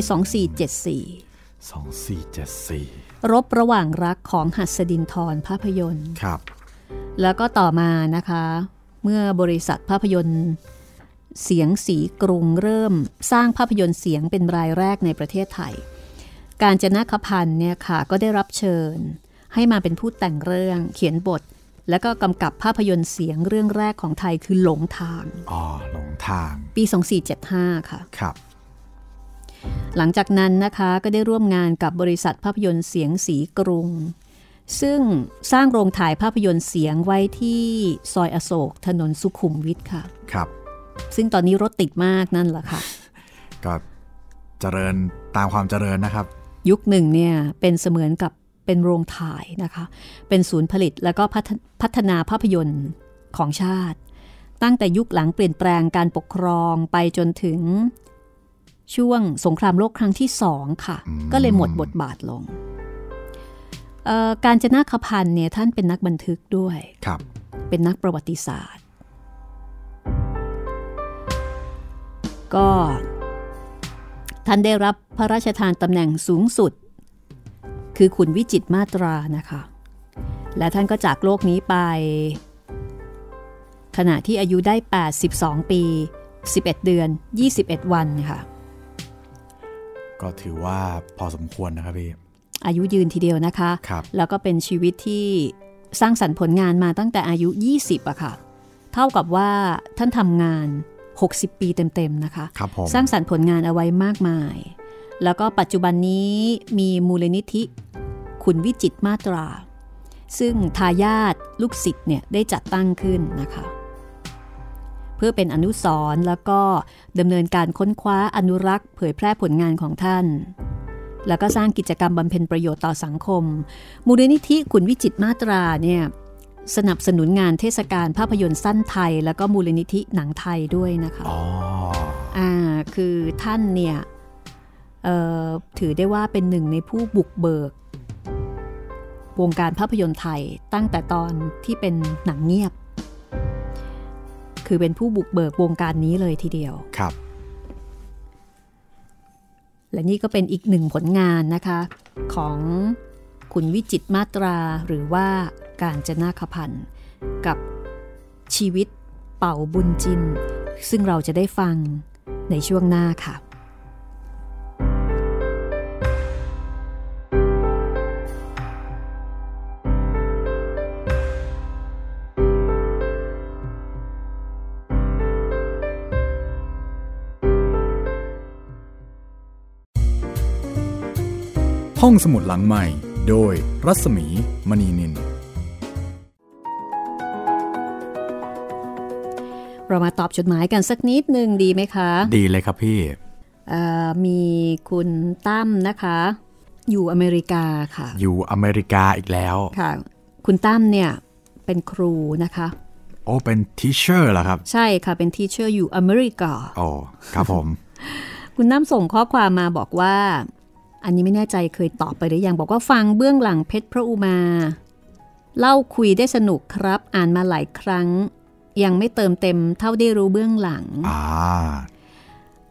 2474สองสี่เจ็ดสี่รบระหว่างรักของหัสดินทรภาพยนตร์ครับ แล้วก็ต่อมานะคะ เมื่อบริษัทภาพยนตร์ เสียงสีกรุงเริ่มสร้างภาพยนตร์เสียงเป็นรายแรกในประเทศไทย การจนะคพันธ์เนี่ยค่ะก็ได้รับเชิญ ให้มาเป็นผู้แต่งเรื่องเขียนบท แล้วก็กำกับภาพยนตร์เสียงเรื่องแรกของไทยคือหลงทางอ๋อหลงทาง ปี 2475 ค่ะครับ หลังจากนั้นนะคะก็ได้ร่วมงานกับบริษัทภาพยนตร์เสียงสีกรุง ซึ่งสร้างโรงถ่ายภาพยนตร์เสียงไว้ที่ซอยอโศกถนนสุขุมวิทค่ะครับ ซึ่งตอนนี้รถติดมากนั่นแหละค่ะก็เจริญตามความเจริญนะครับ ยุคหนึ่งเนี่ยเป็นเสมือนกับเเป็นโรงถ่ายนะคะ เป็นศูนย์ผลิตแล้วก็พัฒพัฒนาภาพยนตร์ของชาติ ตั้งแต่ยุคหลังเปลี่ยนแปลงการปกครองไปจนถึงช่วงสงครามโลกครั้งที่สองค่ะ ก็เลยหมดบทบาทลงเอ่อการจนาคพันธ์เนี่ยท่านเป็นนักบันทึกด้วยครับเป็นนักประวัติศาสตร์ ก็ ท่านได้รับพระราชทานตำแหน่งสูงสุด คือขุนวิจิตรมาตรานะคะ และท่านก็จากโลกนี้ไป ขณะที่อายุได้ 82 ปี 11 เดือน 21 วันค่ะ ก็ถือว่าพอสมควรนะครับพี่อายุยืนทีเดียวนะคะครับแล้วก็เป็นชีวิตที่สร้างสรรค์ผลงานมาตั้งแต่อายุ 20อะค่ะ เท่ากับว่าท่านทำงาน 60 ปีเต็มๆนะคะครับผมสร้างสรรค์ผลงานเอาไว้มากมาย แล้วก็ปัจจุบันนี้มีมูลนิธิขุนวิจิตรมาตรา ซึ่งทายาทลูกศิษย์เนี่ยได้จัดตั้งขึ้นนะคะ เพื่อเป็นอนุสรณ์แล้วก็ดำเนินการค้นคว้าอนุรักษ์ เผยแพร่ผลงานของท่าน แล้วก็สร้างกิจกรรมบำเพ็ญประโยชน์ต่อสังคม มูลนิธิขุนวิจิตรมาตราเนี่ย สนับสนุนงานเทศกาลภาพยนตร์สั้นไทย แล้วก็มูลนิธิหนังไทยด้วยนะคะอ๋ออ่าคือท่านเนี่ยเอ่อถือได้ว่าเป็นหนึ่งในผู้บุกเบิก วงการภาพยนตร์ไทยตั้งแต่ตอนที่เป็นหนังเงียบ คือเป็นผู้บุกเบิกวงการนี้เลยทีเดียวครับ และนี่ก็เป็นอีกหนึ่งผลงานนะคะ ของคุณวิจิตรมาตราหรือว่า การจนาคพันธ์กับชีวิตเป่าบุญจิน ซึ่งเราจะได้ฟังในช่วงหน้าค่ะห้องสมุดหลังใหม่ โดยรัศมีมณีนิน เรามาตอบจดหมายกันสักนิดหนึ่งดีไหมคะ ดีเลยครับพี่เอ่อมีคุณตั้มนะคะ อยู่อเมริกาค่ะ อยู่อเมริกาอีกแล้ว ค่ะ คุณตั้มเนี่ยเป็นครูนะคะ โอ้เป็น teacherเหรอครับ ใช่ค่ะ เป็น teacher อยู่อเมริกาโอ้ครับผม คุณน้ำส่งข้อความมาบอกว่า อันนี้ไม่แน่ใจเคยตอบไปหรือยัง บอกว่าฟังเบื้องหลังเพชรพระอุมา เล่าคุยได้สนุกครับ อ่านมาหลายครั้ง ยังไม่เติมเต็มเท่าได้รู้เบื้องหลังอ่า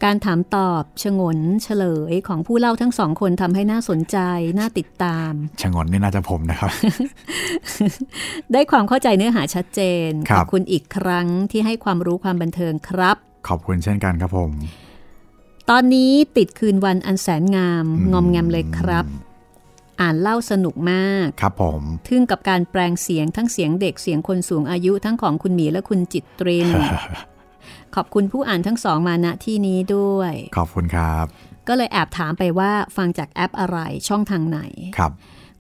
การถามตอบชงนเฉลยของผู้เล่าทั้งสองคนทำให้น่าสนใจ น่าติดตามชงนนี่น่าจะผมนะครับ ได้ความเข้าใจเนื้อหาชัดเจนครัขบอบคุณอีกครั้งที่ให้ความรู้ความบันเทิงครับ ขอบคุณเช่นกันครับผม ตอนนี้ติดคืนวันอันแสนงาม งอมแงมเลยครับ อ่านเล่าสนุกมาก ครับผม ทึ่งกับการแปลงเสียงทั้งเสียงเด็กเสียงคนสูงอายุทั้งของคุณหมีและคุณจิตตริน ขอบคุณผู้อ่านทั้งสองมาณที่นี้ด้วย ขอบคุณครับ ก็เลยแอบถามไปว่าฟังจากแอปอะไรช่องทางไหน ครับ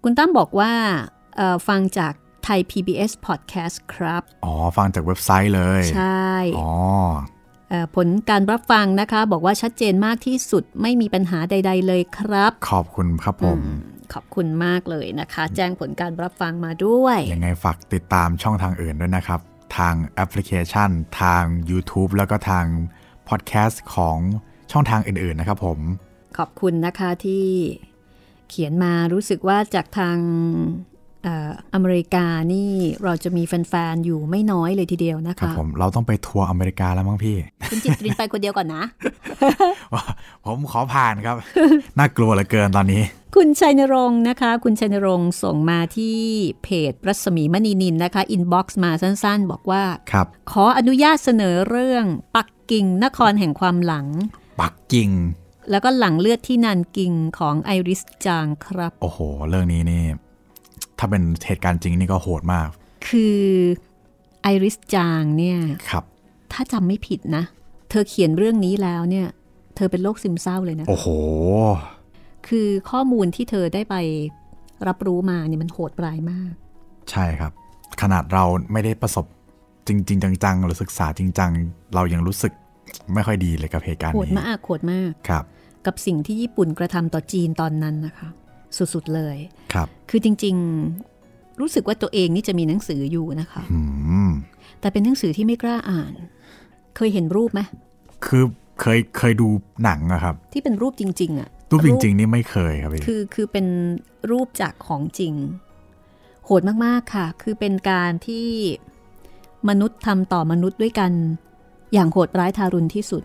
คุณตั้มบอกว่าเอ่อฟังจากไทย PBS Podcast ครับ อ๋อ ฟังจากเว็บไซต์เลย ใช่ อ๋อเอ่อผลการรับฟังนะคะ บอกว่าชัดเจนมากที่สุดไม่มีปัญหาใด ๆ เลยครับ ขอบคุณครับผม ขอบคุณมากเลยนะคะ แจ้งผลการรับฟังมาด้วย ยังไงฝากติดตามช่องทางอื่นด้วยนะครับ ทางแอปพลิเคชัน ทาง YouTube แล้วก็ทางพอดแคสต์ของช่องทางอื่นๆนะครับผม ขอบคุณนะคะที่เขียนมารู้สึกว่าจากทางเอ่ออเมริกานี่เราจะมีแฟนๆ อยู่ไม่น้อยเลยทีเดียวนะครับคะผมเราต้องไปทัวร์อเมริกาแล้วมั้งพี่คุณจิตรินไปคนเดียวก่อนนะ ผมขอผ่านครับ น่ากลัวเหลือเกินตอนนี้ คุณชัยนรงค์นะคะ คุณชัยนรงค์ส่งมาที่เพจรัศมีมณีนินนะคะ inbox มาสั้นๆ บอกว่าครับขออนุญาตเสนอเรื่อง ปักกิ่งนครแห่งความหลัง ปักกิ่งแล้วก็หลังเลือดที่นันกิงของไอริสจางครับ โอ้โห เรื่องนี้นี่ ถ้าเป็นเหตุการณ์จริงนี่ก็โหดมาก คือไอริสจางเนี่ยครับ ถ้าจำไม่ผิดนะ เธอเขียนเรื่องนี้แล้วเนี่ย เธอเป็นโรคซึมเศร้าเลยนะ โอ้โห คือข้อมูลที่เธอได้ไปรับรู้มาเนี่ยมันโหดร้ายมาก ใช่ครับ ขนาดเราไม่ได้ประสบจริง ๆ จังๆ หรือศึกษาจริงจังเรายังรู้สึกไม่ค่อยดีเลยกับเหตุการณ์โหดนี้มากโหดมากครับ กับสิ่งที่ญี่ปุ่นกระทำต่อจีนตอนนั้นนะคะ สุดๆเลยครับ คือจริงๆรู้สึกว่าตัวเองนี่จะมีหนังสืออยู่นะคะอืมแต่เป็นหนังสือที่ไม่กล้าอ่าน เคยเห็นรูปไหมคือเคยเคยดูหนังอะครับ ที่เป็นรูปจริง ๆอะรูปจริง ๆ นี่ไม่เคยครับพี่คือคือเป็นรูปจากของจริง โหดมากๆค่ะ คือเป็นการที่มนุษย์ทำต่อมนุษย์ด้วยกัน อย่างโหดร้ายทารุณที่สุด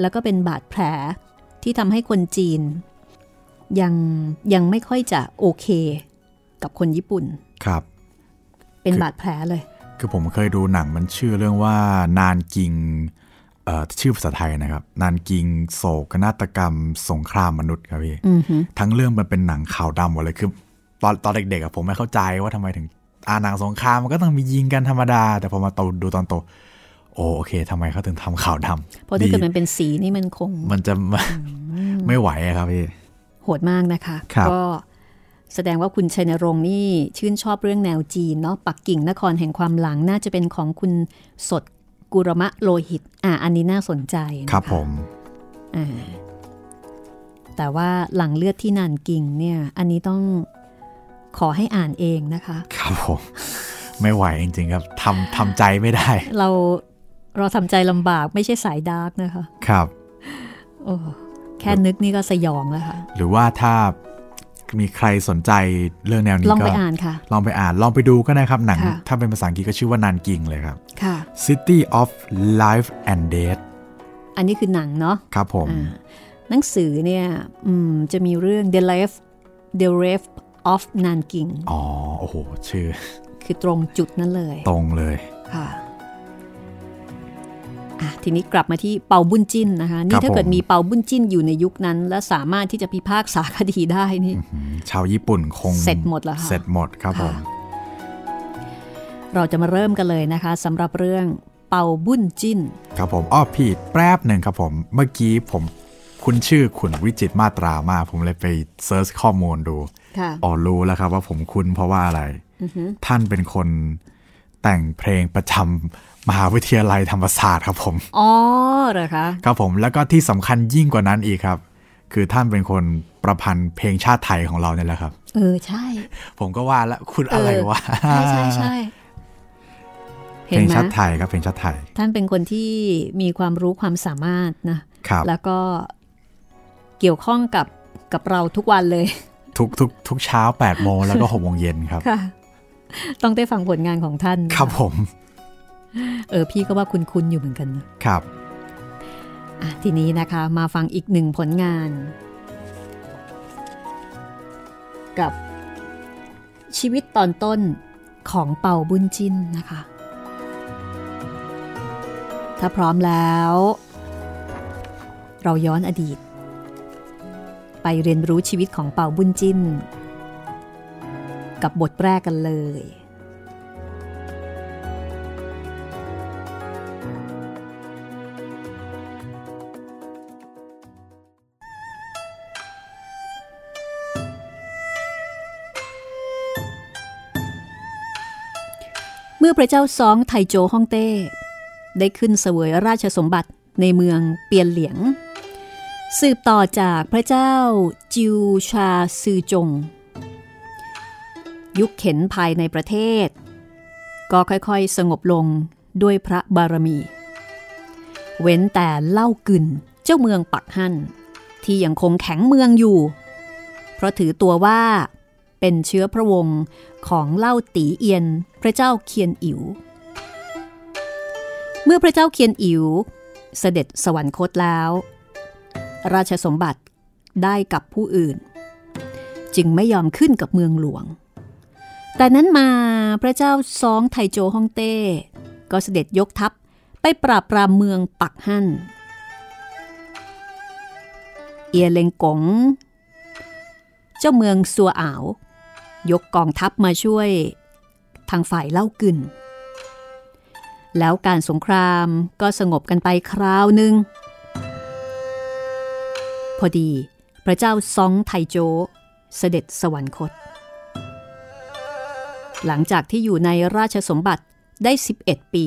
แล้วก็เป็นบาดแผลที่ทำให้คนจีน ยังยังไม่ค่อยจะโอเค กับคนญี่ปุ่นครับ เป็นคือบาดแผลเลย คือผมเคยดูหนังมันชื่อเรื่องว่านานกิงเอ่อชื่อภาษาไทยนะครับ นานกิงโศกนาฏกรรม สงครามมนุษย์ครับพี่อือฮึทั้งเรื่องมันเป็นหนังขาวดำหมดเลยคือตอนตอนเด็กๆอะผมไม่เข้าใจว่าทำไมถึงอ่าหนังสงครามมันก็ต้องมียิงกันธรรมดา แต่พอมาโตดูตอนโตโอโอเคทำไมเขาถึงทำขาวดำเพราะถ้าเกิดดีมันเป็นสีนี่มันคง มันจะไม่ไหวอะครับพี่ โหดมากนะคะครับก็แสดงว่าคุณชัยนรงค์นี่ชื่นชอบเรื่องแนวจีนเนาะปักกิ่งนครแห่งความหลังน่าจะเป็นของคุณสดกุรมะโลหิต อ่าอันนี้น่าสนใจนะะครับผมอ่าแต่ว่าหลังเลือดที่นานกิ่งเนี่ย อันนี้ต้องขอให้อ่านเองนะคะ ครับผม ไม่ไหวจริงๆครับทำทำใจไม่ได้ เราเราทำใจลำบากไม่ใช่สายดาร์กนะคะ ครับโอ้ แค่นึกนี่ก็สยองแล้วค่ะ หรือว่าถ้ามีใครสนใจเรื่องแนวนี้ลองก็ไปอ่านค่ะ ลองไปอ่านลองไปดูก็ได้ครับ หนังค่ะถ้าเป็นภาษาอังกฤษก็ชื่อว่านานกิงเลยครับค่ะ City of Life and Death อันนี้คือหนังเนาะครับผมอ่าหนังสือเนี่ยอืมจะมีเรื่อง The Life The Life of Nanking อ๋อ โอ้โห ชื่อ คือตรงจุดนั้นเลย ตรงเลยค่ะอะ ทีนี้กลับมาที่เปาบุญจิ้นนะคะครันี่บถ้าเกิดผมมีเปาบุญจิ้นอยู่ในยุคนั้น และสามารถที่จะพิพากษาคดีได้นี่อืมชาวญี่ปุ่นคงเสร็จหมดแล้วค่ะเสร็จหมดครับผมค่ะเราจะมาเริ่มกันเลยนะคะสำหรับเรื่องเปาบุญจิ้น ครับผมอ้อพี่แป๊บหนึ่งครับผมเมื่อกี้ผมคุณชื่อคุณวิจิตรมาตรามากผมเลยไปเซิร์ชข้อมูลดูค่ะอ๋อรู้แล้วครับว่าผมคุ้นเพราะว่าอะไร ท่านเป็นคนแต่งเพลงประจำ มหาวิทยาลัยธรรมศาสตร์ครับผมอ๋อเหรอคะครับผมแล้วก็ที่สำคัญยิ่งกว่านั้นอีกครับ คือท่านเป็นคนประพันธ์เพลงชาติไทยของเราเนี่ยแหละครับ เออใช่ ผมก็ว่าแล้วคุณอะไรวะใช่ใช่ใช่เพเห็นลงไหมชาติไทยครับเพลงชาติไทย ท่านเป็นคนที่มีความรู้ความสามารถนะครับแล้วก็เกี่ยวข้องกับกับเราทุกวันเลย ทุกทุกทุกเช้า8ปดโมงแล้วก็หกโมงเย็นครับค่ะต้องได้ฟังผลงานของท่านนะะครับผม เออพี่ก็ว่าคุณคุณอยู่เหมือนกันนะครับอะทีนี้นะคะมาฟังอีกหนึ่งผลงาน กับชีวิตตอนต้นของเป่าบุญจินนะคะ ถ้าพร้อมแล้ว เราย้อนอดีต ไปเรียนรู้ชีวิตของเป่าบุญจินกับบทแรกกันเลย เมื่อพระเจ้าซองไทโจฮ่องเต้ ได้ขึ้นเสวยราชสมบัติในเมืองเปียนเหลียง สืบต่อจากพระเจ้าจิวชาซือจง ยุคเข็นภายในประเทศ ก็ค่อยๆสงบลงด้วยพระบารมี เว้นแต่เล่ากึนเจ้าเมืองปักฮั่นที่ยังคงแข็งเมืองอยู่ เพราะถือตัวว่า เป็นเชื้อพระวงศ์ของเล่าตีเอียนพระเจ้าเคียนอิ๋ว เมื่อพระเจ้าเคียนอิ๋วเสด็จสวรรคตแล้ว ราชสมบัติได้กับผู้อื่น จึงไม่ยอมขึ้นกับเมืองหลวง แต่นั้นมาพระเจ้าซองไทโจฮ่องเต้ ก็เสด็จยกทัพไปปราบปรามเมืองปักฮั่น เอียเลงกง เจ้าเมืองซัวอ่าว ยกกองทัพมาช่วยทางฝ่ายเล่ากึนแล้วการสงครามก็สงบกันไปคราวหนึ่ง พอดีพระเจ้าซองไทโจ เสด็จสวรรคต หลังจากที่อยู่ในราชสมบัติได้ 11 ปี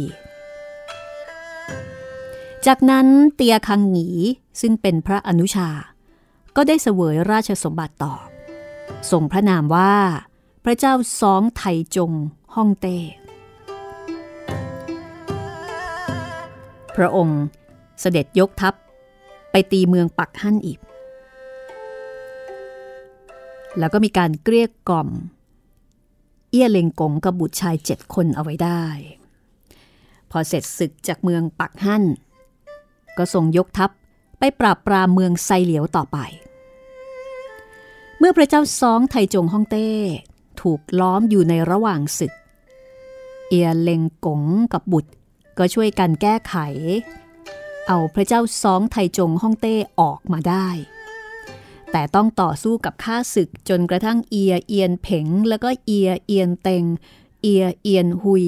จากนั้นเตียคังหงีซึ่งเป็นพระอนุชา ก็ได้เสวยราชสมบัติต่อ ทรงพระนามว่า พระเจ้าซองไทจงฮ่องเต้ พระองค์เสด็จยกทัพไปตีเมืองปักฮั่นอีก แล้วก็มีการเกลี้ยกล่อม เอี้ยเลงกงกับบุตรชายเจ็ดคนเอาไว้ได้ พอเสร็จศึกจากเมืองปักฮั่น ก็ทรงยกทัพไปปราบปรามเมืองไซเหลียวต่อไป เมื่อพระเจ้าซองไทจงฮ่องเต้ ถูกล้อมอยู่ในระหว่างศึก เอียเลงกงกับบุตร ก็ช่วยกันแก้ไข เอาพระเจ้าซองไทจงฮ่องเต้ออกมาได้ แต่ต้องต่อสู้กับข้าศึกจนกระทั่งเอียเอียนเผงแล้วก็เอียเอียนเตงเอียเอียนหุย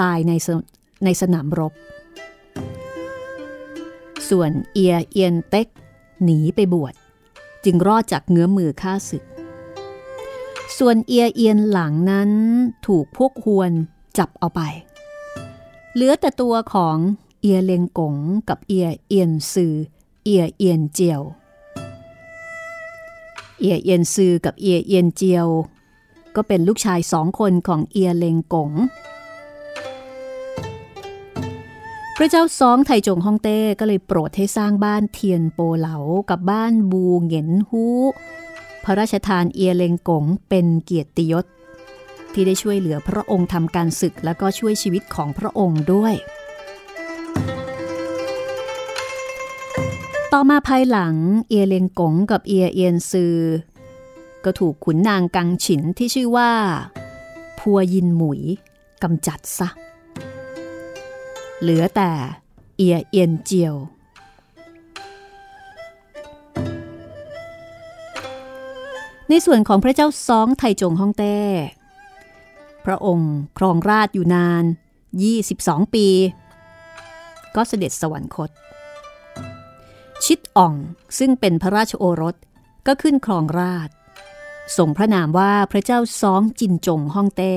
ตายในในสนามรบ ส่วนเอียเอียนเต็กหนีไปบวช จึงรอดจากเงื้อมือข้าศึก ส่วนเอียเอียนหลังนั้นถูกพวกฮวนจับเอาไป เหลือแต่ตัวของเอียเลงกงกับเอียเอียนซือเอียเอียนเจียว เอียเอียนซือกับเอียเอียนเจียว ก็เป็นลูกชายสองคนของเอียเลงกง พระเจ้าซองไทจงฮ่องเต้ก็เลยโปรดให้สร้างบ้านเทียนโปเหลากับบ้านบูเหงียนฮู้พระราชทานเอียเลงกงเป็นเกียรติยศ ที่ได้ช่วยเหลือพระองค์ทำการศึกและก็ช่วยชีวิตของพระองค์ด้วย ต่อมาภายหลังเอียเลงกงกับเอียเอียนซือ ก็ถูกขุนนางกังฉินที่ชื่อว่า พัวยินหมุยกำจัดซะ เหลือแต่เอียเอียนเจียว ในส่วนของพระเจ้าซองไทจงฮ่องเต้ พระองค์ครองราชอยู่นาน 22 ปี ก็เสด็จสวรรคต ชิดอ่องซึ่งเป็นพระราชโอรสก็ขึ้นครองราชส่งพระนามว่าพระเจ้าซองจินจงฮ่องเต้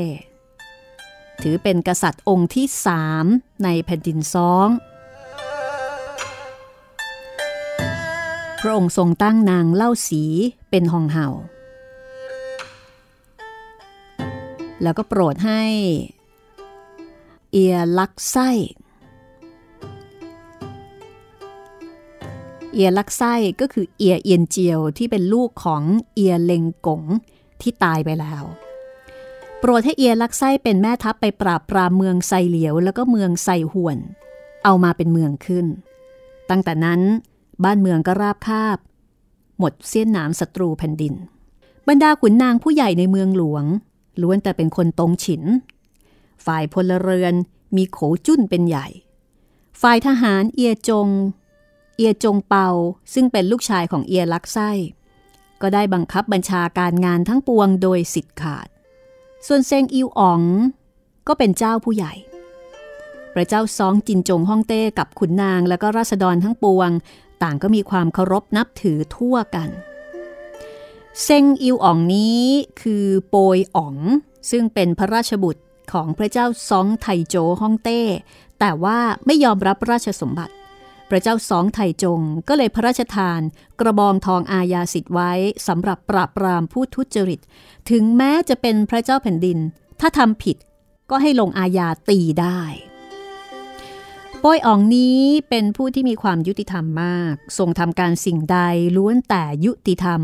ถือเป็นกษัตริย์องค์ที่สามในแผ่นดินซอง พระองค์ทรงตั้งนางเล่าสีเป็นหองเห่า แล้วก็โปรดให้ เอียลักไส้ เอียลักไส้ก็คือเอียเอียนเจียวที่เป็นลูกของเอียเลงกงที่ตายไปแล้ว โปรดให้เอียลักไส้เป็นแม่ทัพไปปราบปรามเมืองไซเหลียว แล้วก็เมืองไซหวน เอามาเป็นเมืองขึ้น ตั้งแต่นั้นบ้านเมืองก็ราบคาบ หมดเสี้ยนหนามศัตรูแผ่นดิน บรรดาขุนนางผู้ใหญ่ในเมืองหลวง ล้วนแต่เป็นคนตรงฉิน ฝ่ายพลเรือนมีโขจุ้นเป็นใหญ่ ฝ่ายทหารเอียจง เอียจงเปาซึ่งเป็นลูกชายของเอียลักไส้ ก็ได้บังคับบัญชาการงานทั้งปวงโดยสิทธิ์ขาด ส่วนเซงอิวอ๋องก็เป็นเจ้าผู้ใหญ่ พระเจ้าซองจินจงฮ่องเต้กับขุนนางและก็ราษฎรทั้งปวง ต่างก็มีความเคารพนับถือทั่วกัน เซงอิวอ๋องนี้คือโปยอ๋อง ซึ่งเป็นพระราชบุตรของพระเจ้าซองไทโจฮ่องเต้ แต่ว่าไม่ยอมรับราชสมบัติ พระเจ้าสองไทจงก็เลยพระราชทาน กระบองทองอาญาสิทธิ์ไว้สำหรับปราบปรามผู้ทุจริต ถึงแม้จะเป็นพระเจ้าแผ่นดิน ถ้าทำผิดก็ให้ลงอาญาตีได้ป้ยอ่องนี้เป็นผู้ที่มีความยุติธรรมมาก ทรงทำการสิ่งใดล้วนแต่ยุติธรรม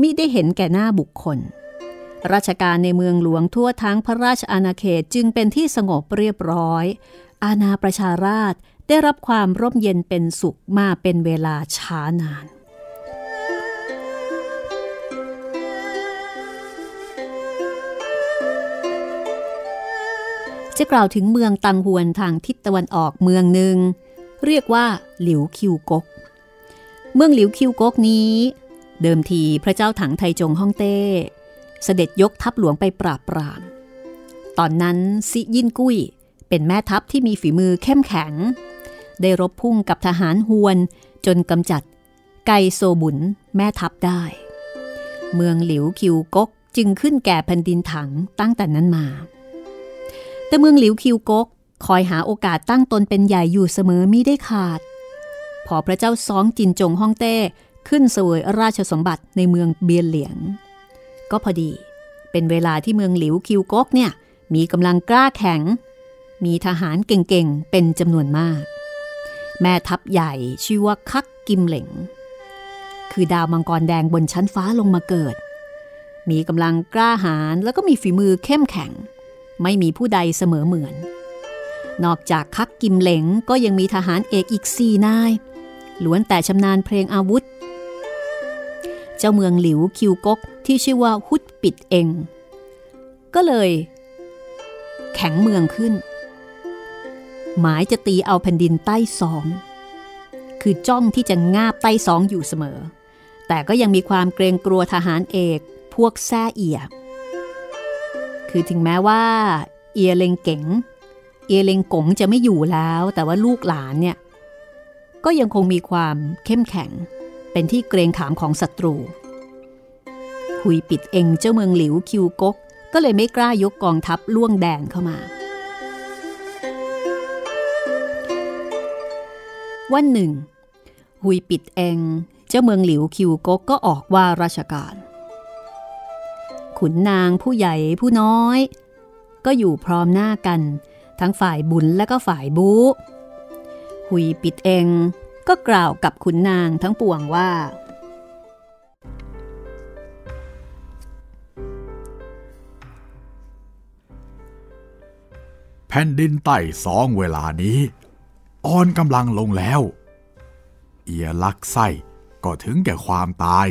มิได้เห็นแก่หน้าบุคคล ราชการในเมืองหลวงทั่วทั้งพระราชอาณาเขตจึงเป็นที่สงบเรียบร้อย อาณาประชาราช ได้รับความร่มเย็นเป็นสุขมาเป็นเวลาช้านาน จะกล่าวถึงเมืองตังหวนทางทิศตะวันออกเมืองหนึ่ง เรียกว่าหลิวคิวกก เมืองหลิวคิวกกนี้ เดิมทีพระเจ้าถังไทจงฮ่องเต้ เสด็จยกทัพหลวงไปปราบปราม ตอนนั้นซิยินกุ้ยเป็นแม่ทัพที่มีฝีมือเข้มแข็ง ได้รบพุ่งกับทหารฮวนจนกำจัด ไกโซบุนแม่ทัพได้ เมืองหลิวคิวกกจึงขึ้นแก่แผ่นดินถังตั้งแต่นั้นมา แต่เมืองหลิวคิวกกคอยหาโอกาสตั้งตนเป็นใหญ่อยู่เสมอมิได้ขาด พอพระเจ้าซองจินจงฮ่องเต้ขึ้นเสวยราชสมบัติในเมืองเบียนเหลียง ก็พอดี เป็นเวลาที่เมืองหลิวคิวกกเนี่ยมีกำลังกล้าแข็ง มีทหารเก่งๆ เป็นจำนวนมาก แม่ทัพใหญ่ชื่อว่าคักกิมเหลงคือดาวมังกรแดงบนชั้นฟ้าลงมาเกิด มีกำลังกล้าหาญแล้วก็มีฝีมือเข้มแข็ง ไม่มีผู้ใดเสมอเหมือน นอกจากคักกิมเหลงก็ยังมีทหารเอกอีกสี่นายล้วนแต่ชำนาญเพลงอาวุธ เจ้าเมืองหลิวคิวกกที่ชื่อว่าฮุดปิดเอง ก็เลย แข็งเมืองขึ้น หมายจะตีเอาแผ่นดินใต้สอง คือจ้องที่จะงาบใต้สองอยู่เสมอ แต่ก็ยังมีความเกรงกลัวทหารเอกพวกแซ่เอียคือถึงแม้ว่า เอียเลงเก๋ง เอียเลงกงจะไม่อยู่แล้ว แต่ว่าลูกหลานเนี่ย ก็ยังคงมีความเข้มแข็ง เป็นที่เกรงขามของศัตรู หุยปิดเองเจ้าเมืองหลิวคิวกก ก็เลยไม่กล้ายกกองทัพล่วงแดนเข้ามา วันหนึ่ง หุยปิดเอง เจ้าเมืองหลิวคิวกกก็ออกว่าราชการ ขุนนางผู้ใหญ่ผู้น้อย ก็อยู่พร้อมหน้ากัน ทั้งฝ่ายบุญและก็ฝ่ายบูหุยปิดเองก็กล่าวกับขุนนางทั้งปวงว่า แผ่นดินใต้สองเวลานี้ อ่อนกำลังลงแล้ว เอียลักไส้ก็ถึงแก่ความตาย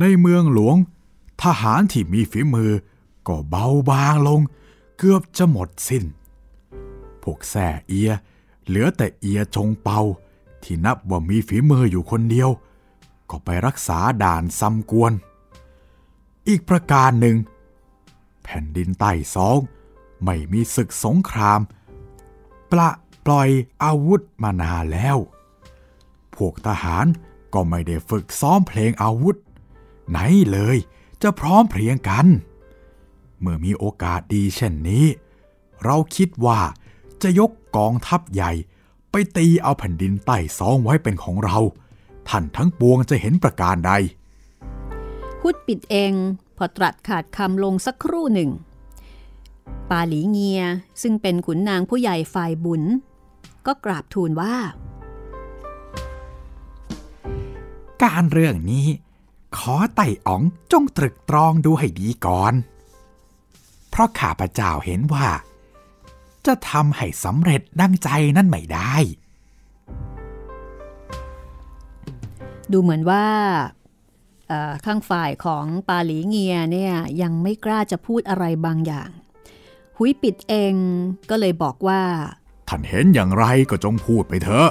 ในเมืองหลวง ทหารที่มีฝีมือก็เบาบางลง เกือบจะหมดสิน้น พวกแส่เอีย เหลือแต่เอียจงเปาที่นับว่ามีฝีมืออยู่คนเดียว ก็ไปรักษาด่านซ้ำกวน อีกประการหนึ่ง แผ่นดินใต้สอง ไม่มีศึกสงครามปละ ปล่อยอาวุธมานานแล้ว พวกทหารก็ไม่ได้ฝึกซ้อมเพลงอาวุธ ไหนเลยจะพร้อมเพรียงกัน เมื่อมีโอกาสดีเช่นนี้ เราคิดว่าจะยกกองทัพใหญ่ไปตีเอาแผ่นดินใต้สองไว้เป็นของเรา ท่านทั้งปวงจะเห็นประการใดพุดปิดเองพอตรัสขาดคำลงสักครู่หนึ่ง ปาหลีเงียซึ่งเป็นขุนนางผู้ใหญ่ฝ่ายบุญ ก็กราบทูลว่า การเรื่องนี้ ขอไต่อ๋องจงตรึกตรองดูให้ดีก่อน เพราะข้าพเจ้าเห็นว่า จะทำให้สำเร็จดังใจนั่นไม่ได้ ดูเหมือนว่าเอ่อข้างฝ่ายของปาหลีเงียเนี่ยยังไม่กล้าจะพูดอะไรบางอย่าง หุยปิดเองก็เลยบอกว่าท่านเห็นอย่างไรก็จงพูดไปเถอะ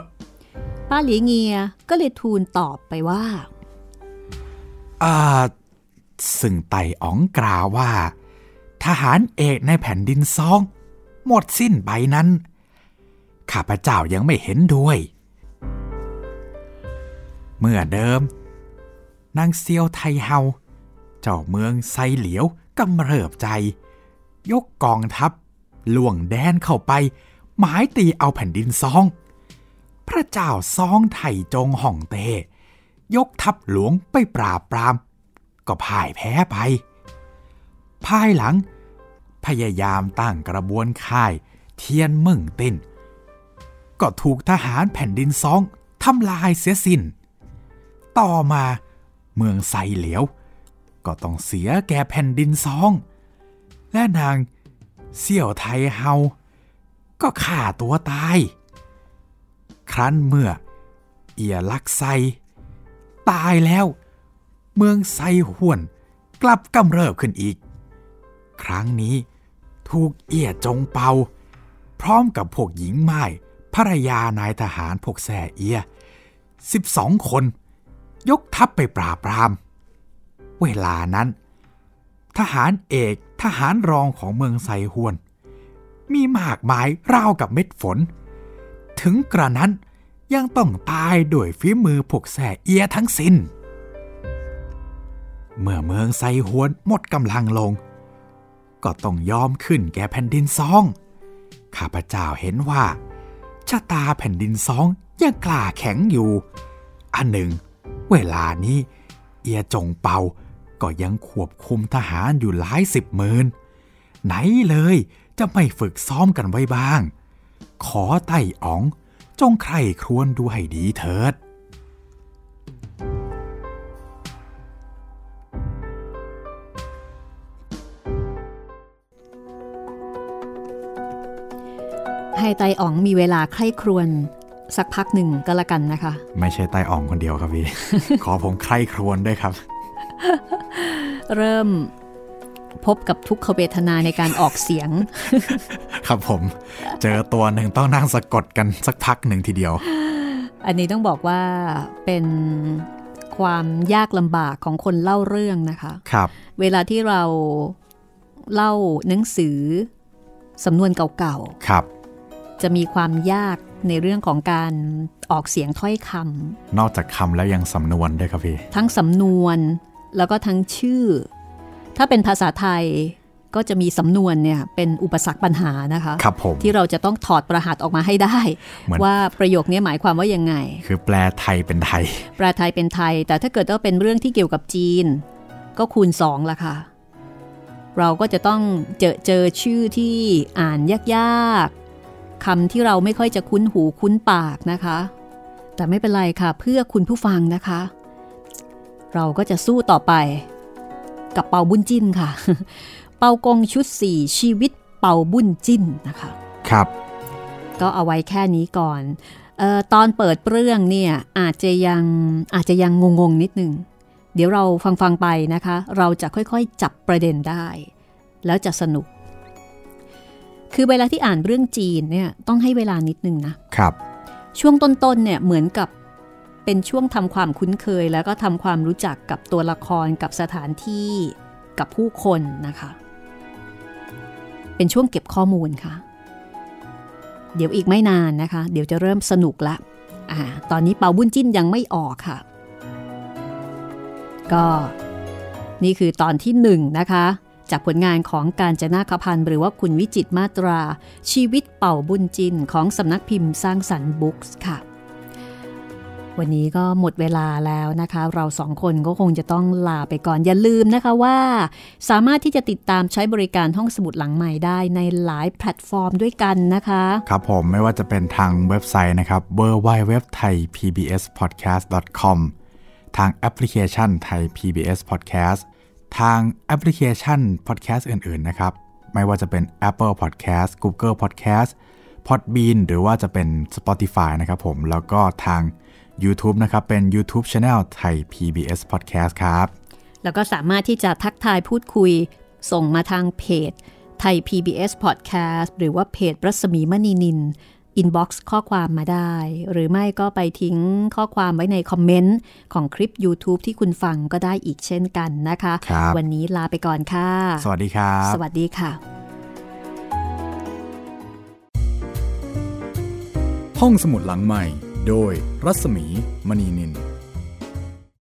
ปาหลีเงียก็เลยทูลตอบไปว่าอ่าซึ่งไต่อ๋องกล่าวว่า ทหารเอกในแผ่นดินซอง หมดสิ้นไปนั้น ข้าพเจ้ายังไม่เห็นด้วย เมื่อเดิม นางเซียวไทเฮา เจ้าเมืองไซเหลียวกำเริบใจ ยกกองทัพล่วงแดนเข้าไป หมายตีเอาแผ่นดินซอง พระเจ้าซองไถ่จงห่องเต ยกทัพหลวงไปปราบปราม ก็พ่ายแพ้ไป ภายหลัง พยายามตั้งกระบวนค่ายเทียนมึ่งตินก็ถูกทหารแผ่นดินซองทำลายเสียสิน้น ต่อมาเมืองไซเหลียว ก็ต้องเสียแก่แผ่นดินซอง และนางเสี่ยวไทเฮา ก็ฆ่าตัวตาย ครั้นเมื่อ เอียลักไซ ตายแล้ว เมืองไซห่วนกลับกำเริบขึ้นอีก ครั้งนี้ถูกเอียจงเปา พร้อมกับพวกหญิงไม้ภรรยานายทหารพวกแส่เอีย12คน ยกทัพไปปราบปราม เวลานั้น ทหารเอกทหารรองของเมืองไซฮวน มีมากมายราวกับเม็ดฝน ถึงกระนั้นยังต้องตายด้วยฝีมือพวกแส่เอียทั้งสิน้น เมื่อเมืองไซฮวนหมดกำลังลง ก็ต้องยอมขึ้นแก่แผ่นดินซอง ข้าพเจ้าเห็นว่าชะตาแผ่นดินซองยังกล้าแข็งอยู่ อันหนึ่ง เวลานี้ เอียจงเปาก็ยังควบคุมทหารอยู่หลายสิบหมื่นไหนเลย จะไม่ฝึกซ้อมกันไว้บ้าง ขอไต่อ๋อง จงใครครวญดูให้ดีเถิด ให้ไตอ๋องมีเวลาใคร่ครวญสักพักหนึ่งก็แล้วกันนะคะ ไม่ใช่ไต่อ๋องคนเดียวครับพี่ ขอผมใครครวญด้วยครับ เริ่ม พบกับทุกขเวทนาในการออกเสียง ครับผม เจอตัวหนึ่งต้องนั่งสะกดกันสักพักหนึ่งทีเดียว อันนี้ต้องบอกว่าเป็นความยากลำบากของคนเล่าเรื่องนะคะ ครับ เวลาที่เราเล่าหนังสือสำนวนเก่าครับๆจะมีความยากในเรื่องของการออกเสียงถ้อยคนอกจากคำแล้วยังสำนวนด้วยครับพี่ำทั้งสำนวนแล้วก็ทั้งชื่อ ถ้าเป็นภาษาไทยก็จะมีสำนวนเนี่ยเป็นอุปสรรคปัญหานะคะครับผมที่เราจะต้องถอดประหัตออกมาให้ได้เหมือนว่าประโยคนี้หมายความว่ายังไง คือแปลไทยเป็นไทย แปลไทยเป็นไทย แต่ถ้าเกิดว่าเป็นเรื่องที่เกี่ยวกับจีน ก็คูณสองละค่ะ เราก็จะต้องเจอเจอชื่อที่อ่านยากๆคำที่เราไม่ค่อยจะคุ้นหูคุ้นปากนะคะ แต่ไม่เป็นไรค่ะเพื่อคุณผู้ฟังนะคะ เราก็จะสู้ต่อไป กับเปาบุญจิ้นค่ะ เปากงชุดสี่ชีวิตเปาบุญจิ้นนะคะ ครับ ก็เอาไว้แค่นี้ก่อนเออตอนเปิดเรื่องเนี่ยอาจจะยังอาจจะยังงงๆนิดนึง เดี๋ยวเราฟังฟังๆไปนะคะ เราจะค่อยๆจับประเด็นได้ แล้วจะสนุก คือเวลาที่อ่านเรื่องจีนเนี่ยต้องให้เวลานิดนึงนะครับ ช่วงต้นๆเนี่ยเหมือนกับ เป็นช่วงทำความคุ้นเคย แล้วก็ทำความรู้จักกับตัวละครกับสถานที่กับผู้คนนะคะ เป็นช่วงเก็บข้อมูลค่ะ เดี๋ยวอีกไม่นานนะคะ เดี๋ยวจะเริ่มสนุกละอ่าตอนนี้เปาบุญจิ้นยังไม่ออกค่ะ ก็นี่คือตอนที่หนึ่งนะคะ จากผลงานของการจนาคพันธ์หรือว่าคุณวิจิตมาตรา ชีวิตเป่าบุญจินของสำนักพิมพ์สร้างสรรค์บุ๊กส์ค่ะ วันนี้ก็หมดเวลาแล้วนะคะ เราสองคนก็คงจะต้องลาไปก่อน อย่าลืมนะคะว่า สามารถที่จะติดตามใช้บริการห้องสมุดหลังใหม่ได้ในหลายแพลตฟอร์มด้วยกันนะคะ ครับผมไม่ว่าจะเป็นทางเว็บไซต์นะครับ w w w t h a i PBS podcast com ทางแอปพลิเคชันไทย PBS podcast ทางแอปพลิเคชัน podcast อื่น ๆ นะครับ ไม่ว่าจะเป็น Apple Podcast Google Podcast Podbean หรือว่าจะเป็น Spotify นะครับผมแล้วก็ทาง YouTube นะครับ เป็น YouTube Channel ไทย PBS Podcast ครับ แล้วก็สามารถที่จะทักทายพูดคุย ส่งมาทางเพจไทย PBS Podcast หรือว่าเพจรัศมีมณีนินinbox ข้อความมาได้ หรือไม่ก็ไปทิ้งข้อความไว้ใน comment ของคลิป YouTube ที่คุณฟังก็ได้อีกเช่นกันนะคะครับวันนี้ลาไปก่อนค่ะ สวัสดีครับ สวัสดีค่ะ ห้องสมุดหลังใหม่ โดยรัศมีมณีนิน